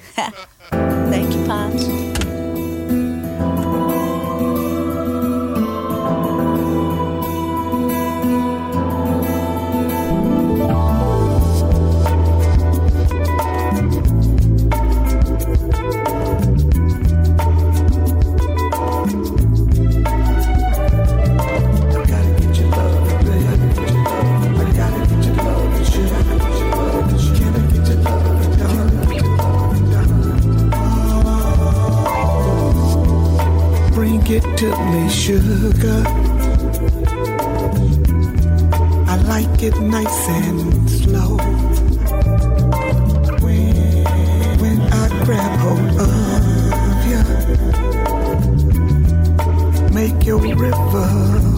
to sugar. I like it nice and slow. When, when I grab hold of you, make your river.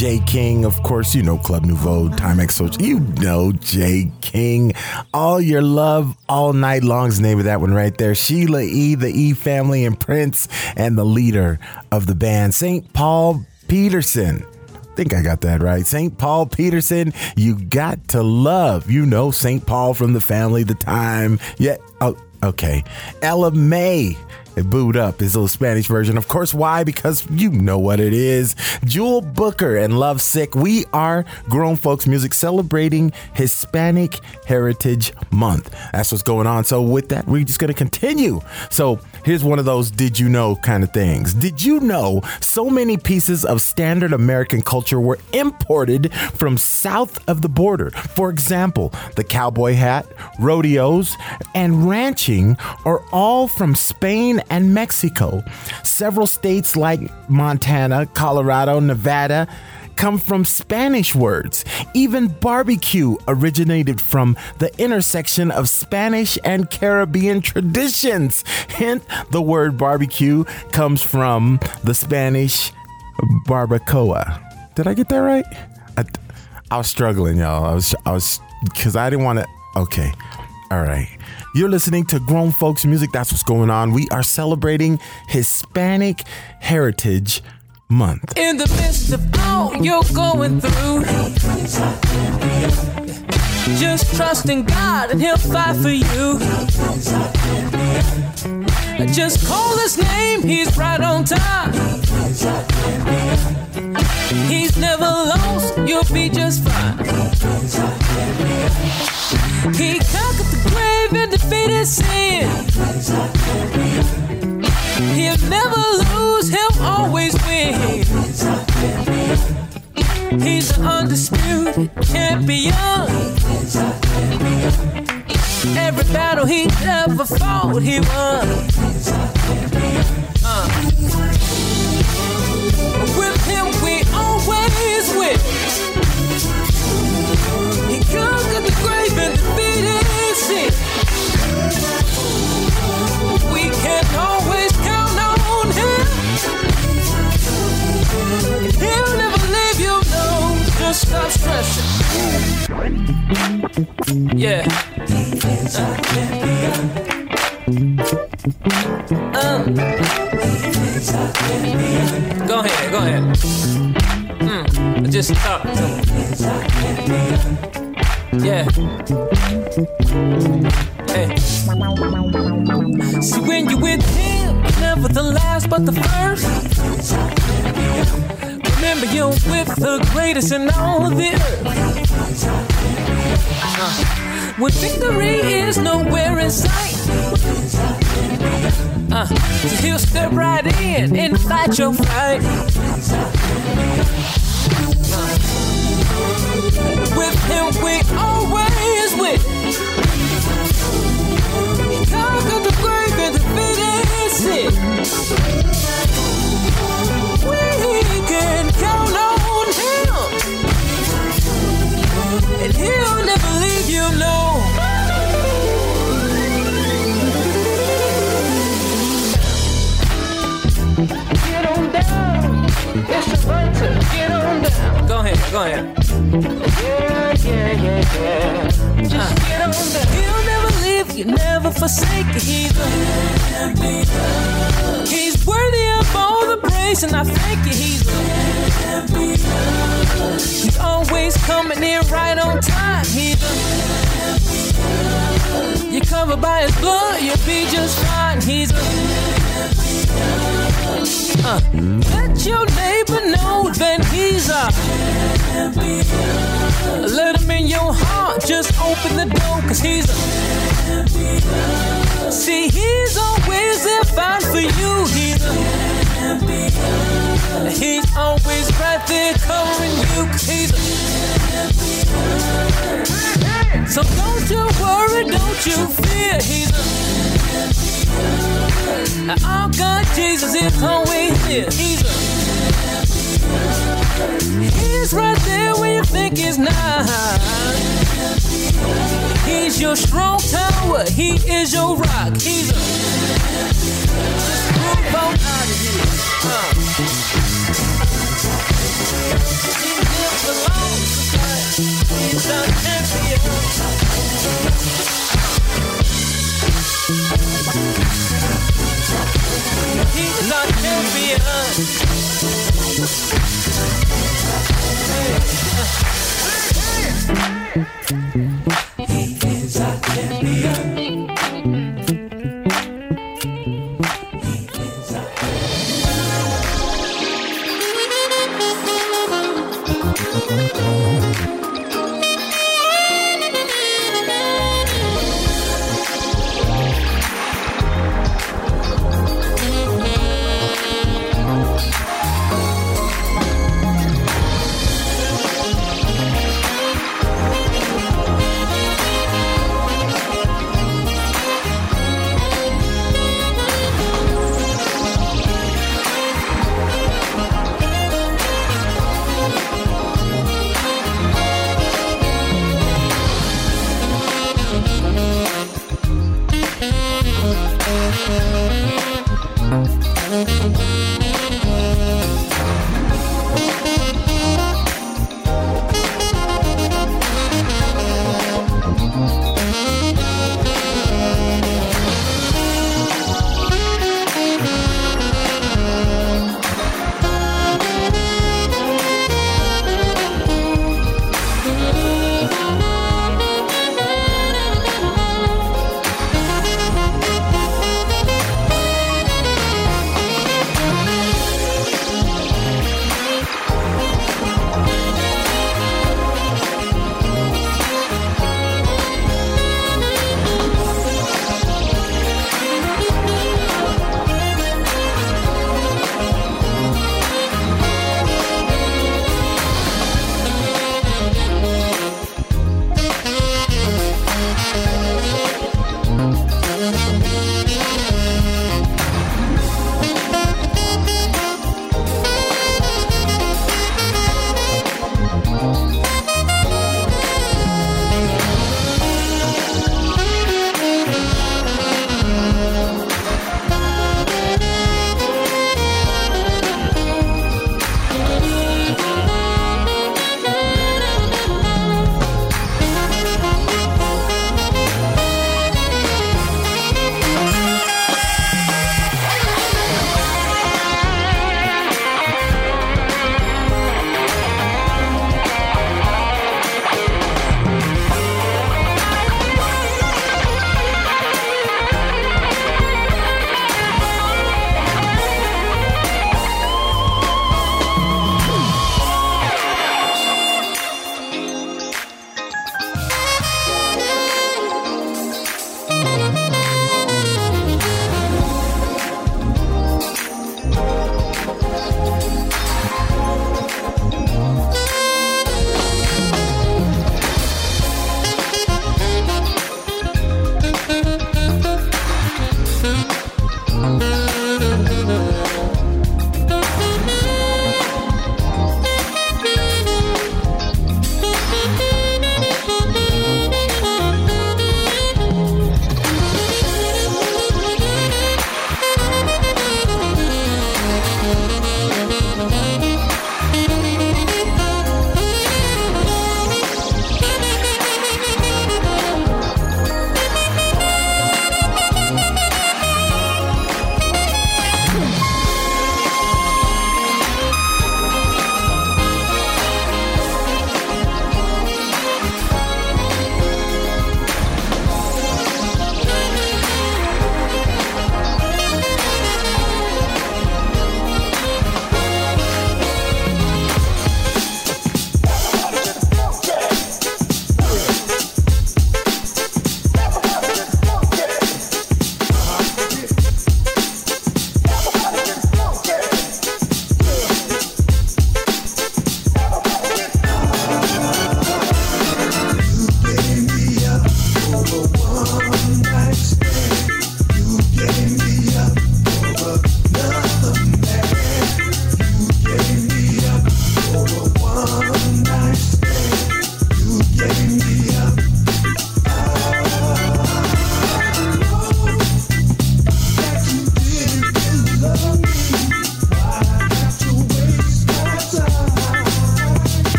Jay King, of course, you know Club Nouveau, Timex. You know Jay King. All Your Love All Night Long's name of that one right there. Sheila E., the E family, and Prince, and the leader of the band, St. Paul Peterson. I think I got that right. St. Paul Peterson, you got to love. You know St. Paul from the family, the time. Yeah. Oh, okay. Ella Mai. Booed up his little Spanish version. Of course, why? Because you know what it is. Jewel Booker and Love Sick. We are grown folks music celebrating Hispanic Heritage Month. That's what's going on. So, with that, we're just going to continue. So, here's one of those did you know kind of things. Did you know so many pieces of standard American culture were imported from south of the border? For example, the cowboy hat, rodeos, and ranching are all from Spain and Mexico. Several states like Montana, Colorado, Nevada come from Spanish words. Even barbecue originated from the intersection of Spanish and Caribbean traditions. Hint, the word barbecue comes from the Spanish barbacoa. Did I get that right? I, I was struggling, y'all. I was, I was, because I didn't want to. Okay. All right. You're listening to Grown Folks Music. That's what's going on. We are celebrating Hispanic Heritage Month. In the midst of all you're going through, just trust in God and He'll fight for you. Just call His name, He's right on time. He's never lost, you'll be just fine. He conquered the grave and defeated sin. He'll never lose, he'll always win. He's undisputed champion. Every battle he ever fought, he won. Uh. With him, Just stop stressing. Yeah. Go ahead, go ahead. Mm, just talk to me. Yeah. Hey. See, when you're with him, never the last but the first. Remember, you're with the greatest in all the earth. Uh, when victory is nowhere in sight, uh, so he'll step right in and fight your fight. Uh, with him, we always win. He conquered the grave and defeated sin. We and he'll never leave you, no. Get on down, it's to get on down. Go ahead, go ahead. Yeah, yeah, yeah, yeah. Just uh-huh. get on down. He'll never you, never forsake you. He's worthy of all the praise, and I thank you. A He's always coming in right on time. A You're covered by his blood, you'll be just fine. He's a let your neighbor know that he's a. champion. Let him in your heart, just open the door, cause he's a. champion. See, he's always there fine for you. He's a. champion. He's always right there covering you, cause he's a. champion. So don't you worry, don't you fear, he's a. Our God Jesus is always here. He's right there when you think he's not. He's your strong tower. He is your rock. He's a. Just on out of here. Uh. He's the He's not champion. He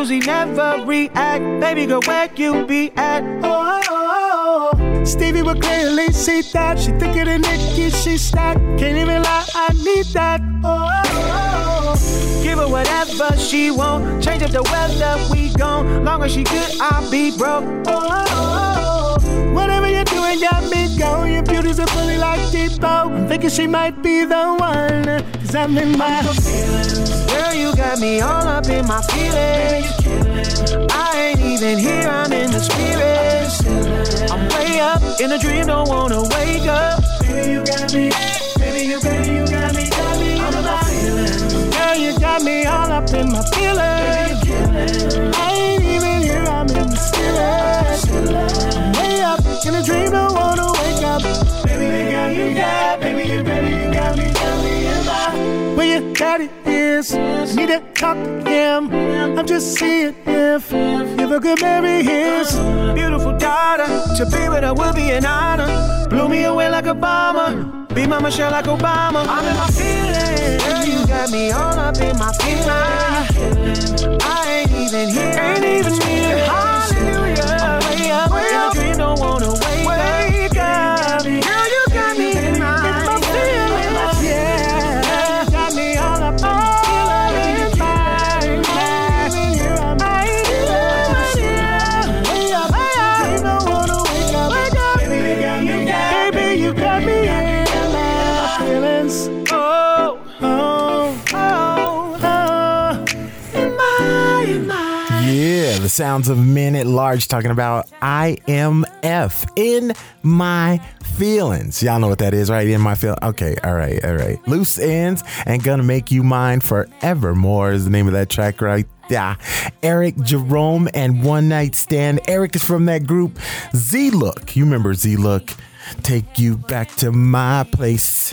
usually never react. Baby girl, where you be at? Oh, oh, oh, oh. Stevie would clearly see that. She thicker than Nicki, she stacked. Can't even lie, I need that. Oh, oh, oh. give her whatever she want. Change up the weather, we gone. Long as she good, I'll be broke. Oh, oh, oh. whatever you're doing, got me going. Your beauty's a fully like Depot. I'm thinking she might be the one. Cause I'm in my feelings. You got me all up in my feelings. I ain't even here, I'm in the spirit. I'm way up in a dream, don't wanna wake up. Baby, you got me. Baby, you, baby, you got me, got me in my feelings. Girl, you got me all up in my feelings. I ain't even here, I'm in the spirit. I'm way up in a dream, don't wanna wake up. Baby, you got me, got, baby, you, baby, you got me, got me in my. Where your daddy is, need to talk to him. I'm just seeing if if you could marry his beautiful daughter. To be with her would be an honor. Blew me away like a bomber. Be my Michelle like Obama. I'm in my feelings. Girl, you got me all up in my feelings. I ain't even here. Ain't even here. Hallelujah. Way up. Way up. Dream don't wanna wake, sounds of men at large talking about IMF in my feelings. Y'all know what that is, right? In my feel. Okay, all right, all right. Loose ends and gonna make you mine forevermore is the name of that track, right? Yeah, Eric Jerome and One Night Stand. Eric is from that group Z Look. You remember Z Look? Take you back to my place.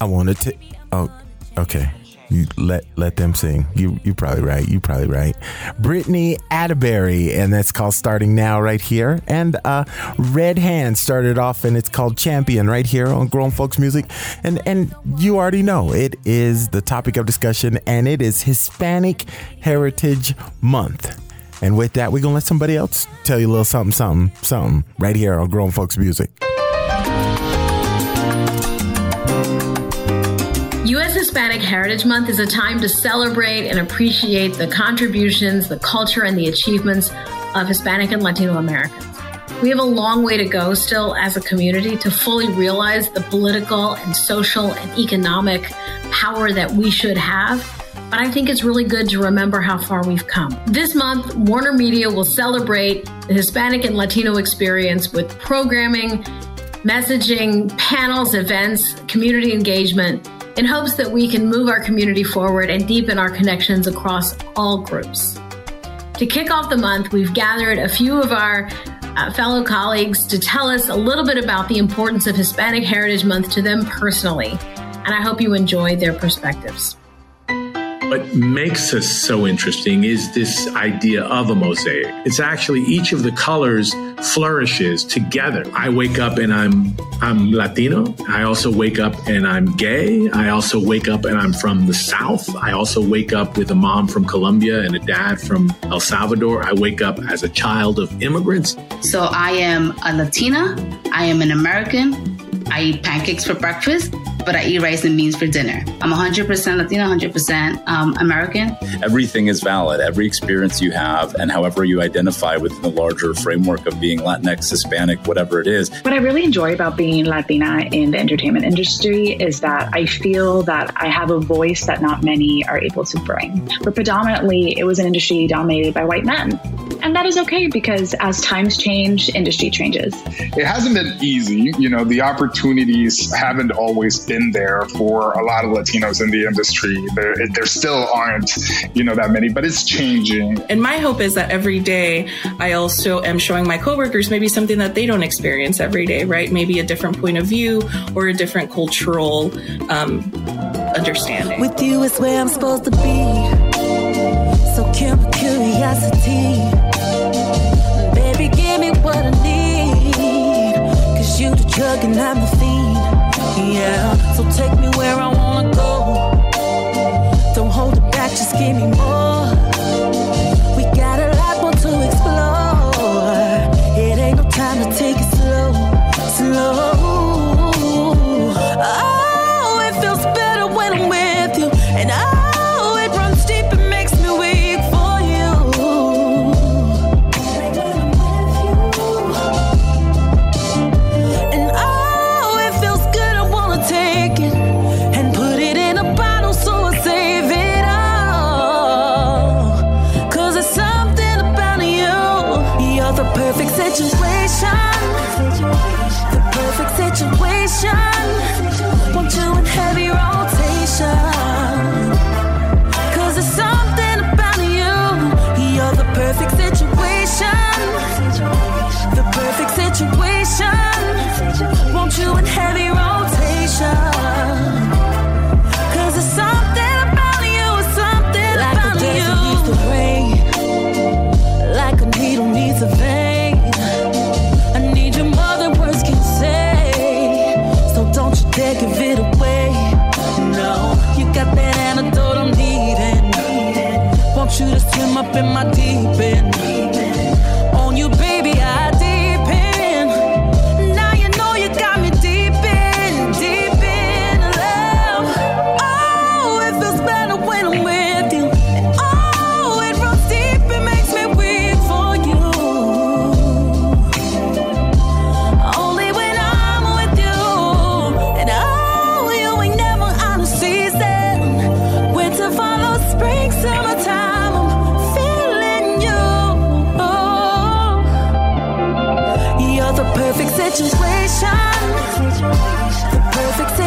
I wanted to. Oh, okay. You let let them sing. You you probably right. You're probably right. Brittany Atterbury, and that's called "Starting Now" right here. And uh, Red Hand started off, and it's called "Champion" right here on Grown Folks Music. And and you already know it is the topic of discussion, and it is Hispanic Heritage Month. And with that, we're to let somebody else tell you a little something, something, something right here on Grown Folks Music. Hispanic Heritage Month is a time to celebrate and appreciate the contributions, the culture, and the achievements of Hispanic and Latino Americans. We have a long way to go still as a community to fully realize the political and social and economic power that we should have. But I think it's really good to remember how far we've come. This month, Warner Media will celebrate the Hispanic and Latino experience with programming, messaging, panels, events, community engagement in hopes that we can move our community forward and deepen our connections across all groups. To kick off the month, we've gathered a few of our uh, fellow colleagues to tell us a little bit about the importance of Hispanic Heritage Month to them personally, and I hope you enjoy their perspectives. What makes us so interesting is this idea of a mosaic. It's actually each of the colors flourishes together. I wake up and I'm I'm Latino. I also wake up and I'm gay. I also wake up and I'm from the South. I also wake up with a mom from Colombia and a dad from El Salvador. I wake up as a child of immigrants. So I am a Latina. I am an American. I eat pancakes for breakfast, but I eat rice and beans for dinner. I'm 100% Latina, 100% um, American. Everything is valid. Every experience you have, and however you identify within the larger framework of being Latinx, Hispanic, whatever it is. What I really enjoy about being Latina in the entertainment industry is that I feel that I have a voice that not many are able to bring. But predominantly, it was an industry dominated by white men. And that is okay because as times change, industry changes. It hasn't been easy. You know, the opportunities haven't always been there for a lot of Latinos in the industry. There, there still aren't, you know, that many, but it's changing. And my hope is that every day I also am showing my coworkers maybe something that they don't experience every day, right? Maybe a different point of view or a different cultural um, understanding. With you is where I'm supposed to be. So kill my curiosity. Baby, give me what I need. Cause you the drug and I'm the fiend. Yeah. So take me where I wanna go. Don't hold it back, just give me more. Swim up in my deep end.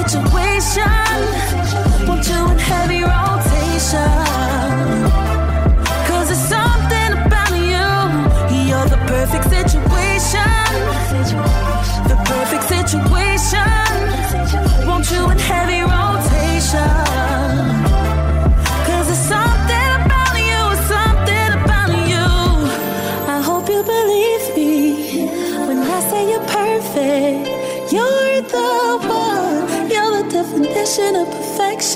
Situation. Want you in heavy rotation. Cause there's something about you. You're the perfect situation. The perfect situation. Want you in heavy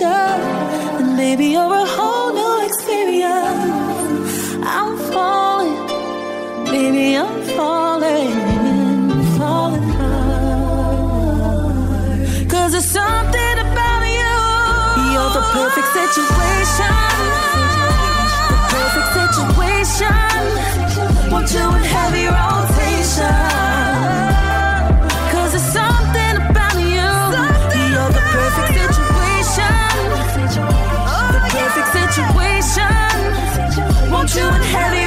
picture, then maybe you're a whole new experience. I'm falling, baby, I'm falling, falling hard. Cause there's something about you, you're the perfect situation. you heavy.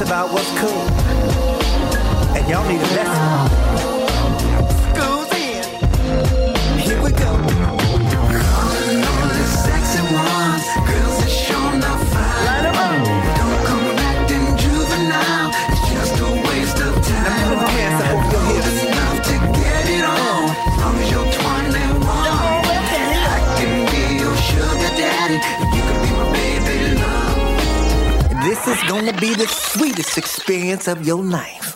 about what's cool. And y'all need a lesson. Gonna be the sweetest experience of your life.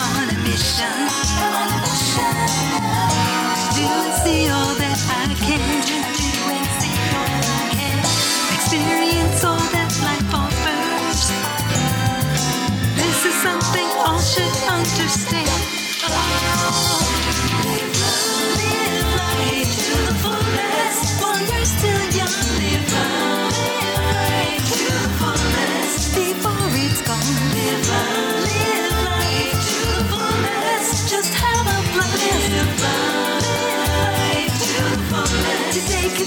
on a mission. See all that I can. Experience all that life offers. This is something all should understand. Oh.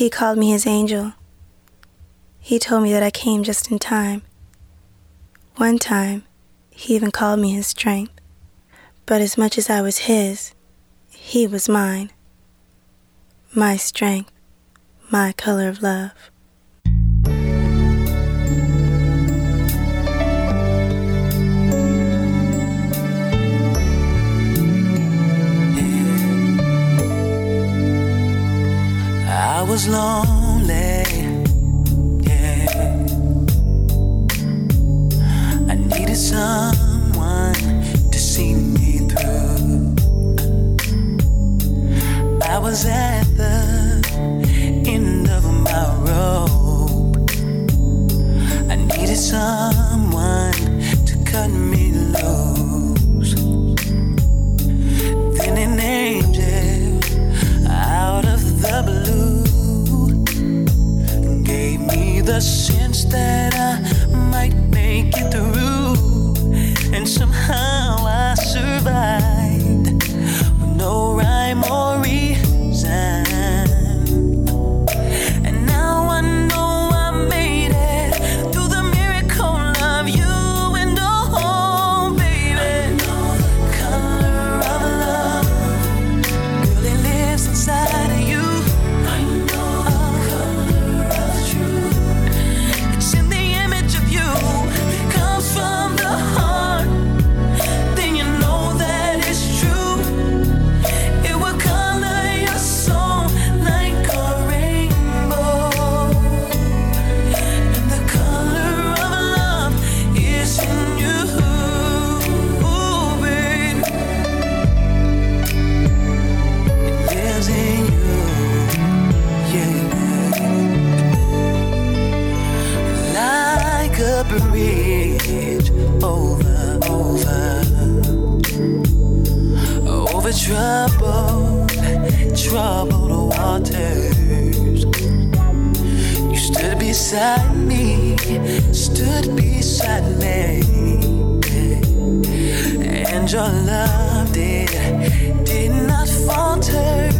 He called me his angel. He told me that I came just in time. One time, he even called me his strength. But as much as I was his, he was mine. My strength, my color of love. I was lonely. Yeah. I needed someone to see me through. I was at the end of my rope. I needed someone to cut me loose. Then it the sense that I might make it through, and somehow. beside me, stood beside me. And your love did, did not falter.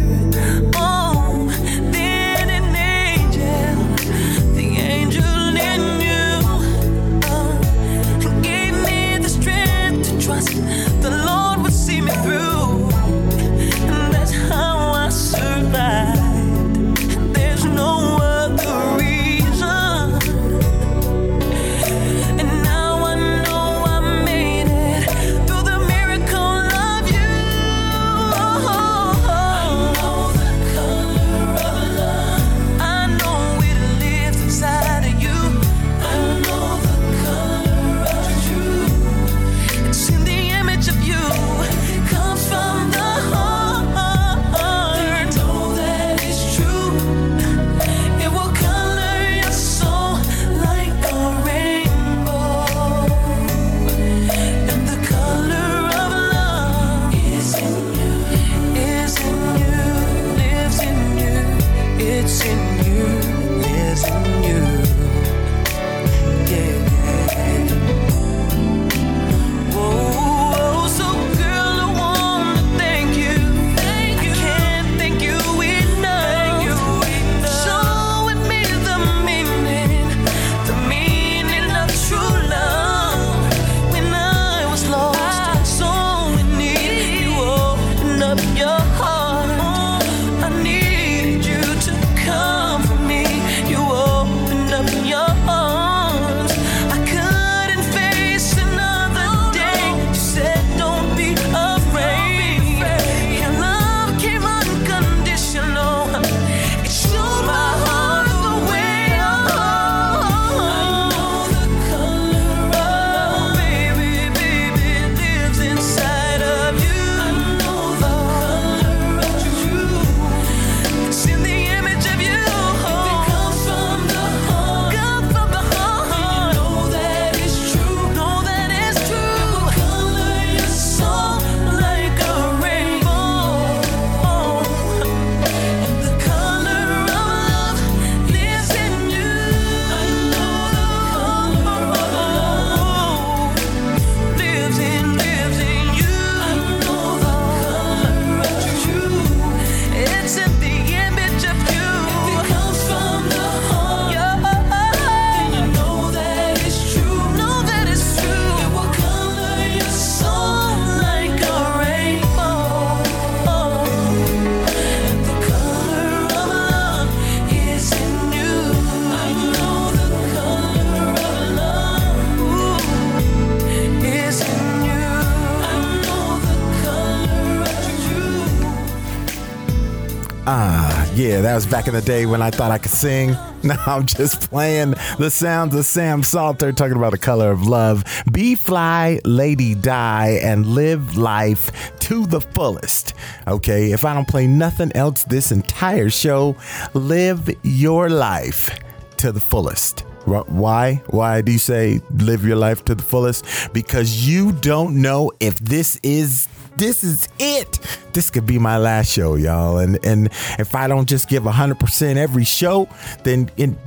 That was back in the day when I thought I could sing. Now I'm just playing the sounds of Sam Salter talking about the color of love. Be fly, lady die, and live life to the fullest. Okay, if I don't play nothing else this entire show, live your life to the fullest. Why? Why do you say live your life to the fullest? Because you don't know if this is this is it. This could be my last show, y'all. And and if I don't just give 100% every show, then in,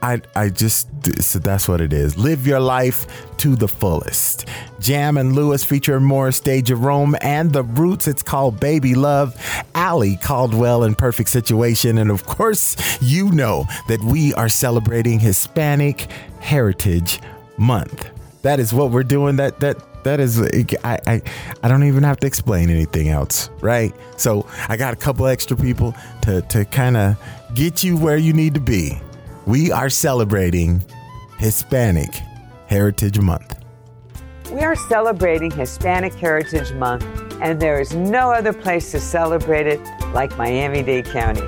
I I just so that's what it is. Live your life to the fullest. Jam and Lewis featuring Morris Day Jerome and The Roots. It's called Baby Love. Allie Caldwell in Perfect Situation. And of course, you know that we are celebrating Hispanic Heritage Month. That is what we're doing. That that that is I, I I don't even have to explain anything else, right? So I got a couple extra people to to kind of get you where you need to be. We are celebrating Hispanic Heritage Month. We are celebrating Hispanic Heritage Month, and there is no other place to celebrate it like Miami Dade County.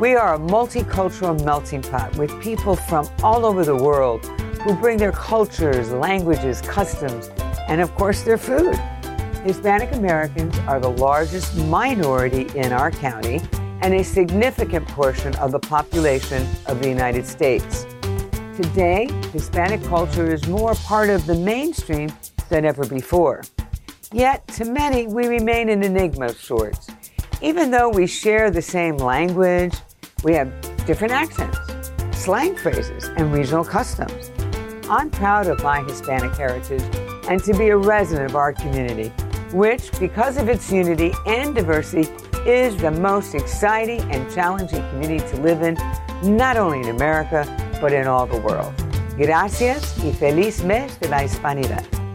We are a multicultural melting pot with people from all over the world who bring their cultures, languages, customs, and of course, their food. Hispanic Americans are the largest minority in our county and a significant portion of the population of the United States. Today, Hispanic culture is more part of the mainstream than ever before. Yet, to many, we remain an enigma of sorts. Even though we share the same language, we have different accents, slang phrases, and regional customs. I'm proud of my Hispanic heritage and to be a resident of our community, which, because of its unity and diversity, is the most exciting and challenging community to live in, not only in America, but in all the world. Gracias y feliz mes de la hispanidad.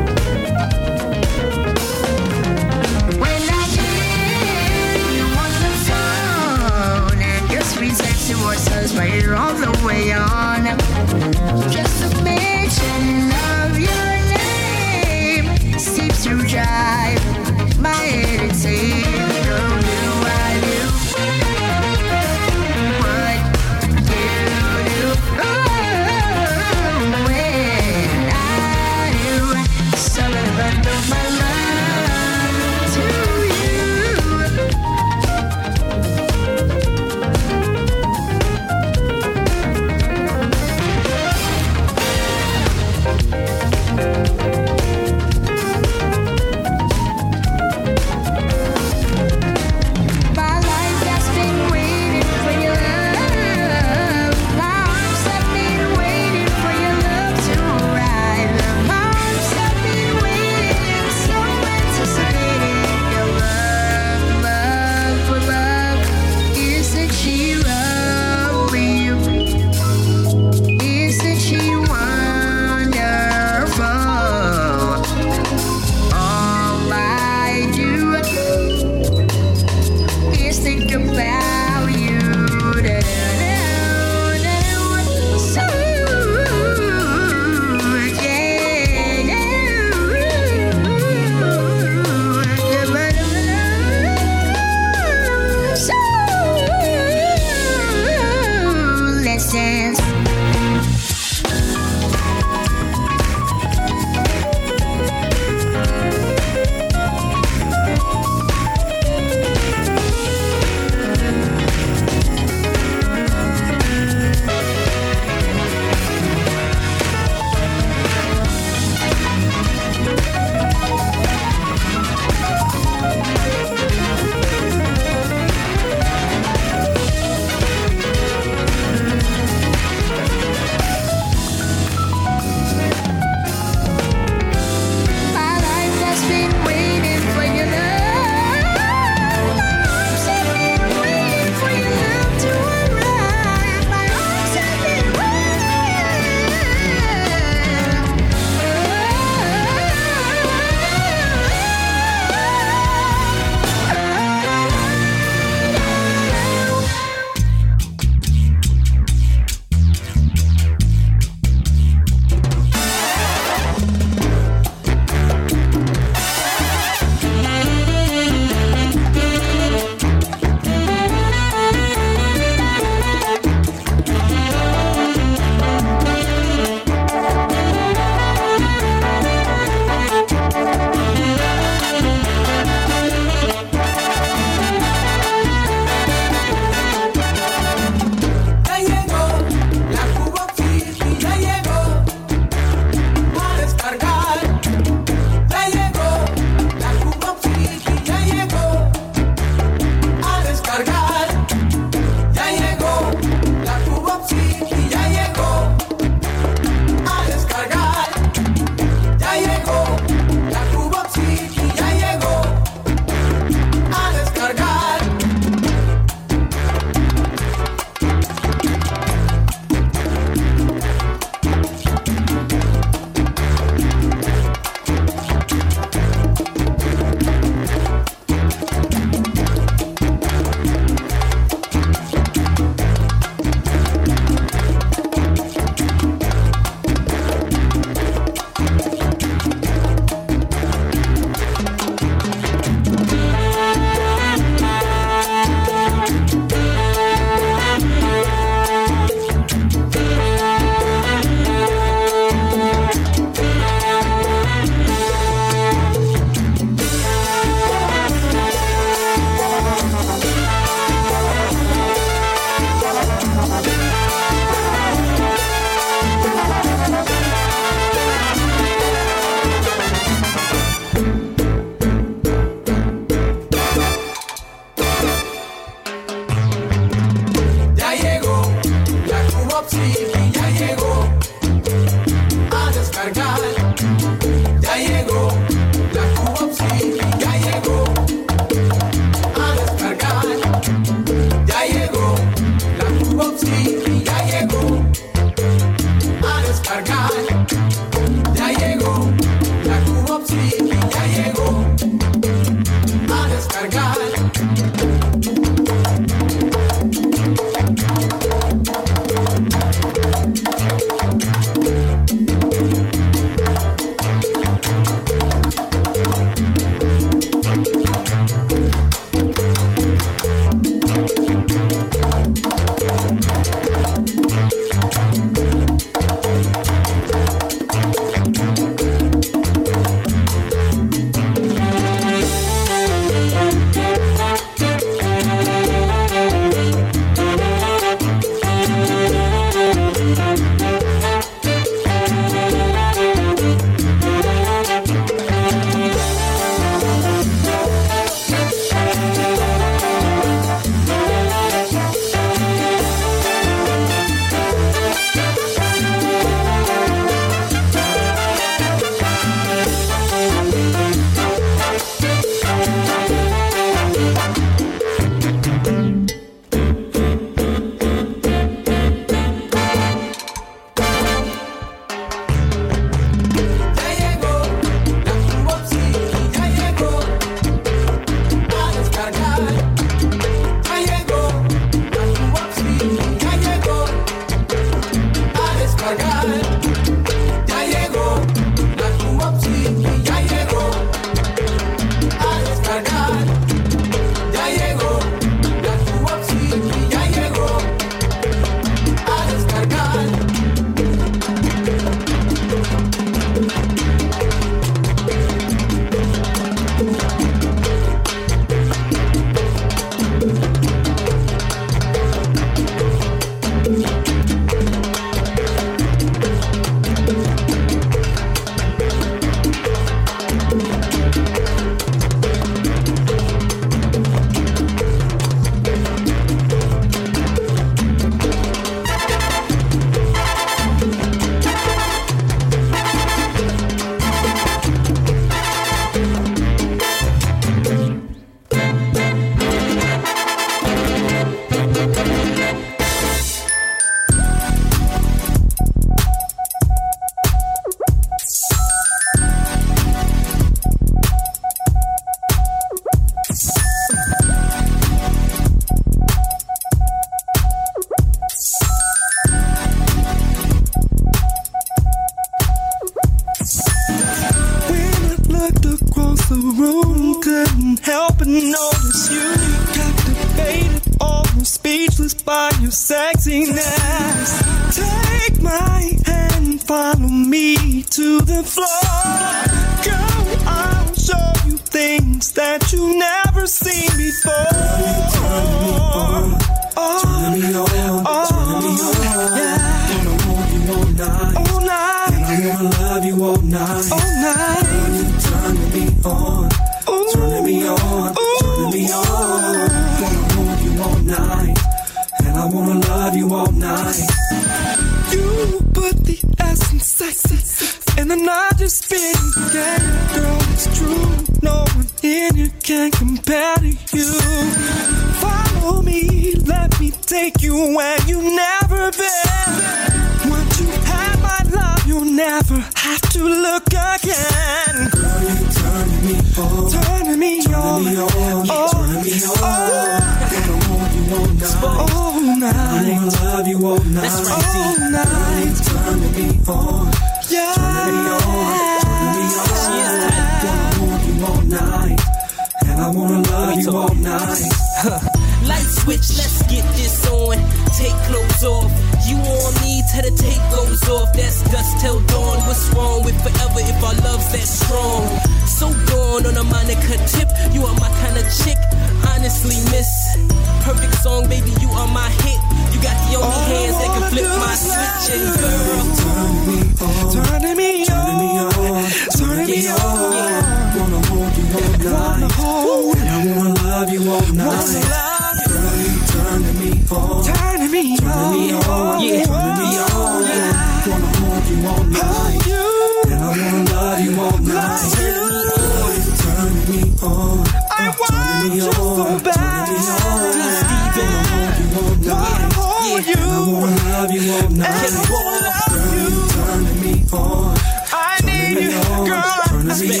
on. I want you on, so bad. Just even though you won't lie. Yeah, you. I wanna love you all night. And love girl, you. turn me on. I need you, girl. I need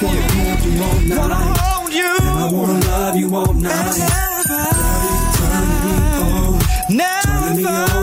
you. Wanna hold you all. Wanna hold you. And I wanna love you all night. Never, Girl, you turning me on. Never. Turning me on.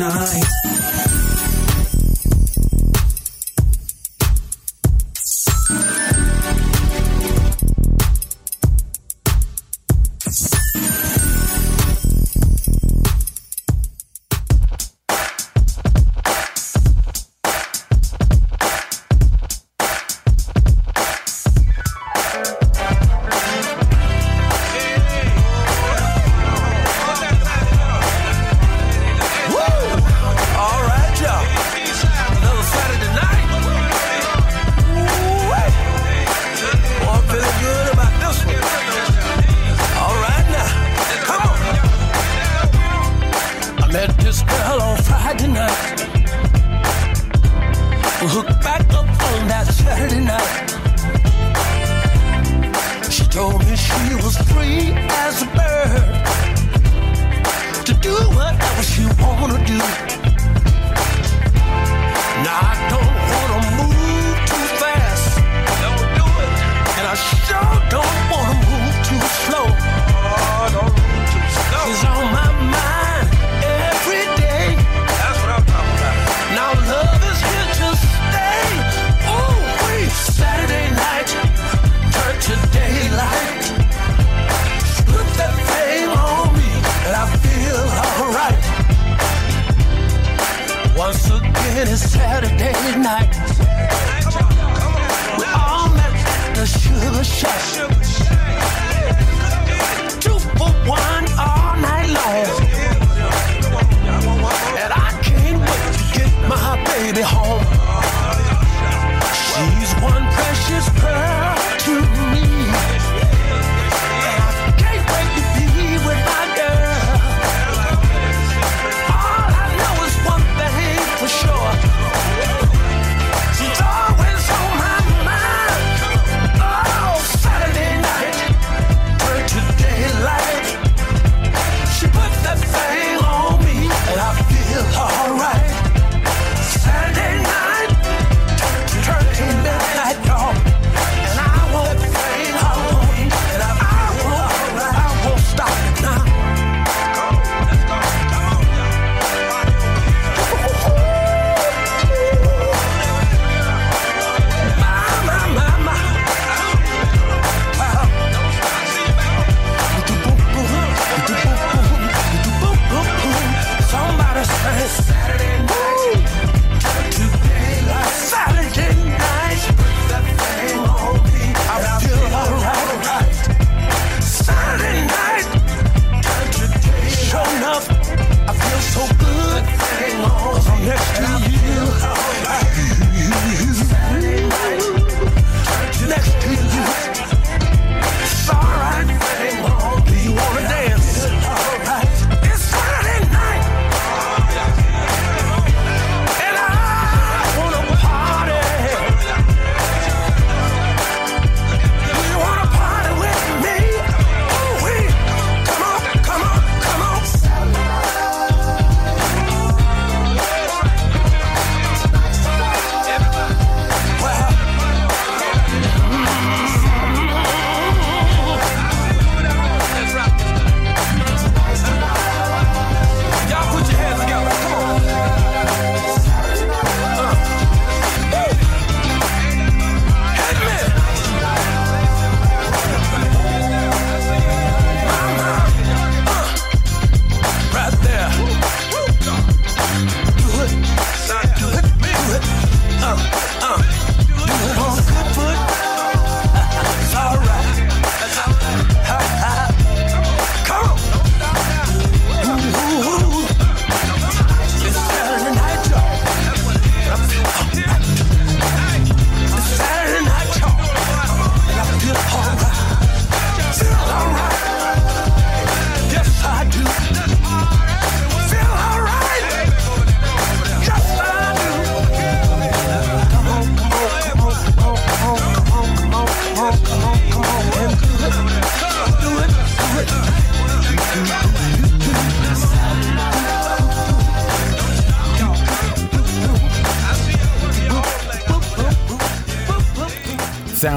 night.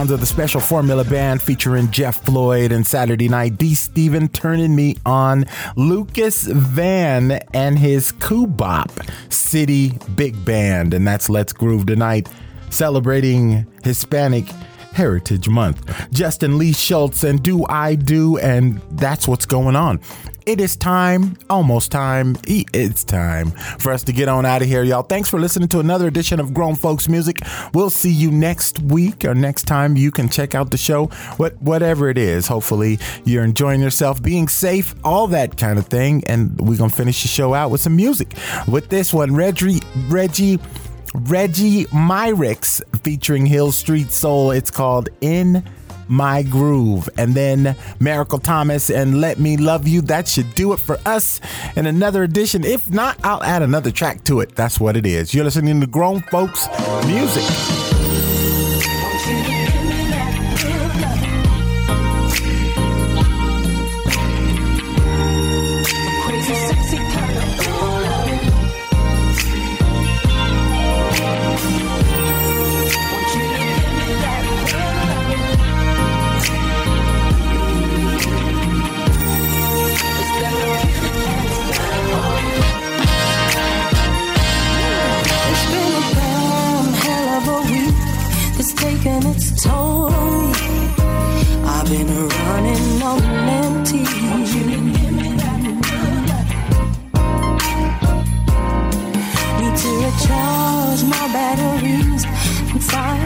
Sounds of the Special Formula Band featuring Jeff Floyd and Saturday Night D. Steven turning me on. Lucas Van and his Cubop City Big Band. And that's Let's Groove Tonight, celebrating Hispanic Heritage Month. Justin Lee Schultz and Do I Do, and that's what's going on. It is time, almost time. It's time for us to get on out of here, y'all. Thanks for listening to another edition of Grown Folks Music. We'll see you next week or next time you can check out the show. What whatever it is. Hopefully you're enjoying yourself, being safe, all that kind of thing. And we're gonna finish the show out with some music. With this one, Reggie Reggie Reggie Myrix featuring Hill Street Soul. It's called In My Groove. And then Miracle Thomas and Let Me Love You. That should do it for us in another edition. If not, I'll add another track to it. That's what it is. You're listening to Grown Folks Music. And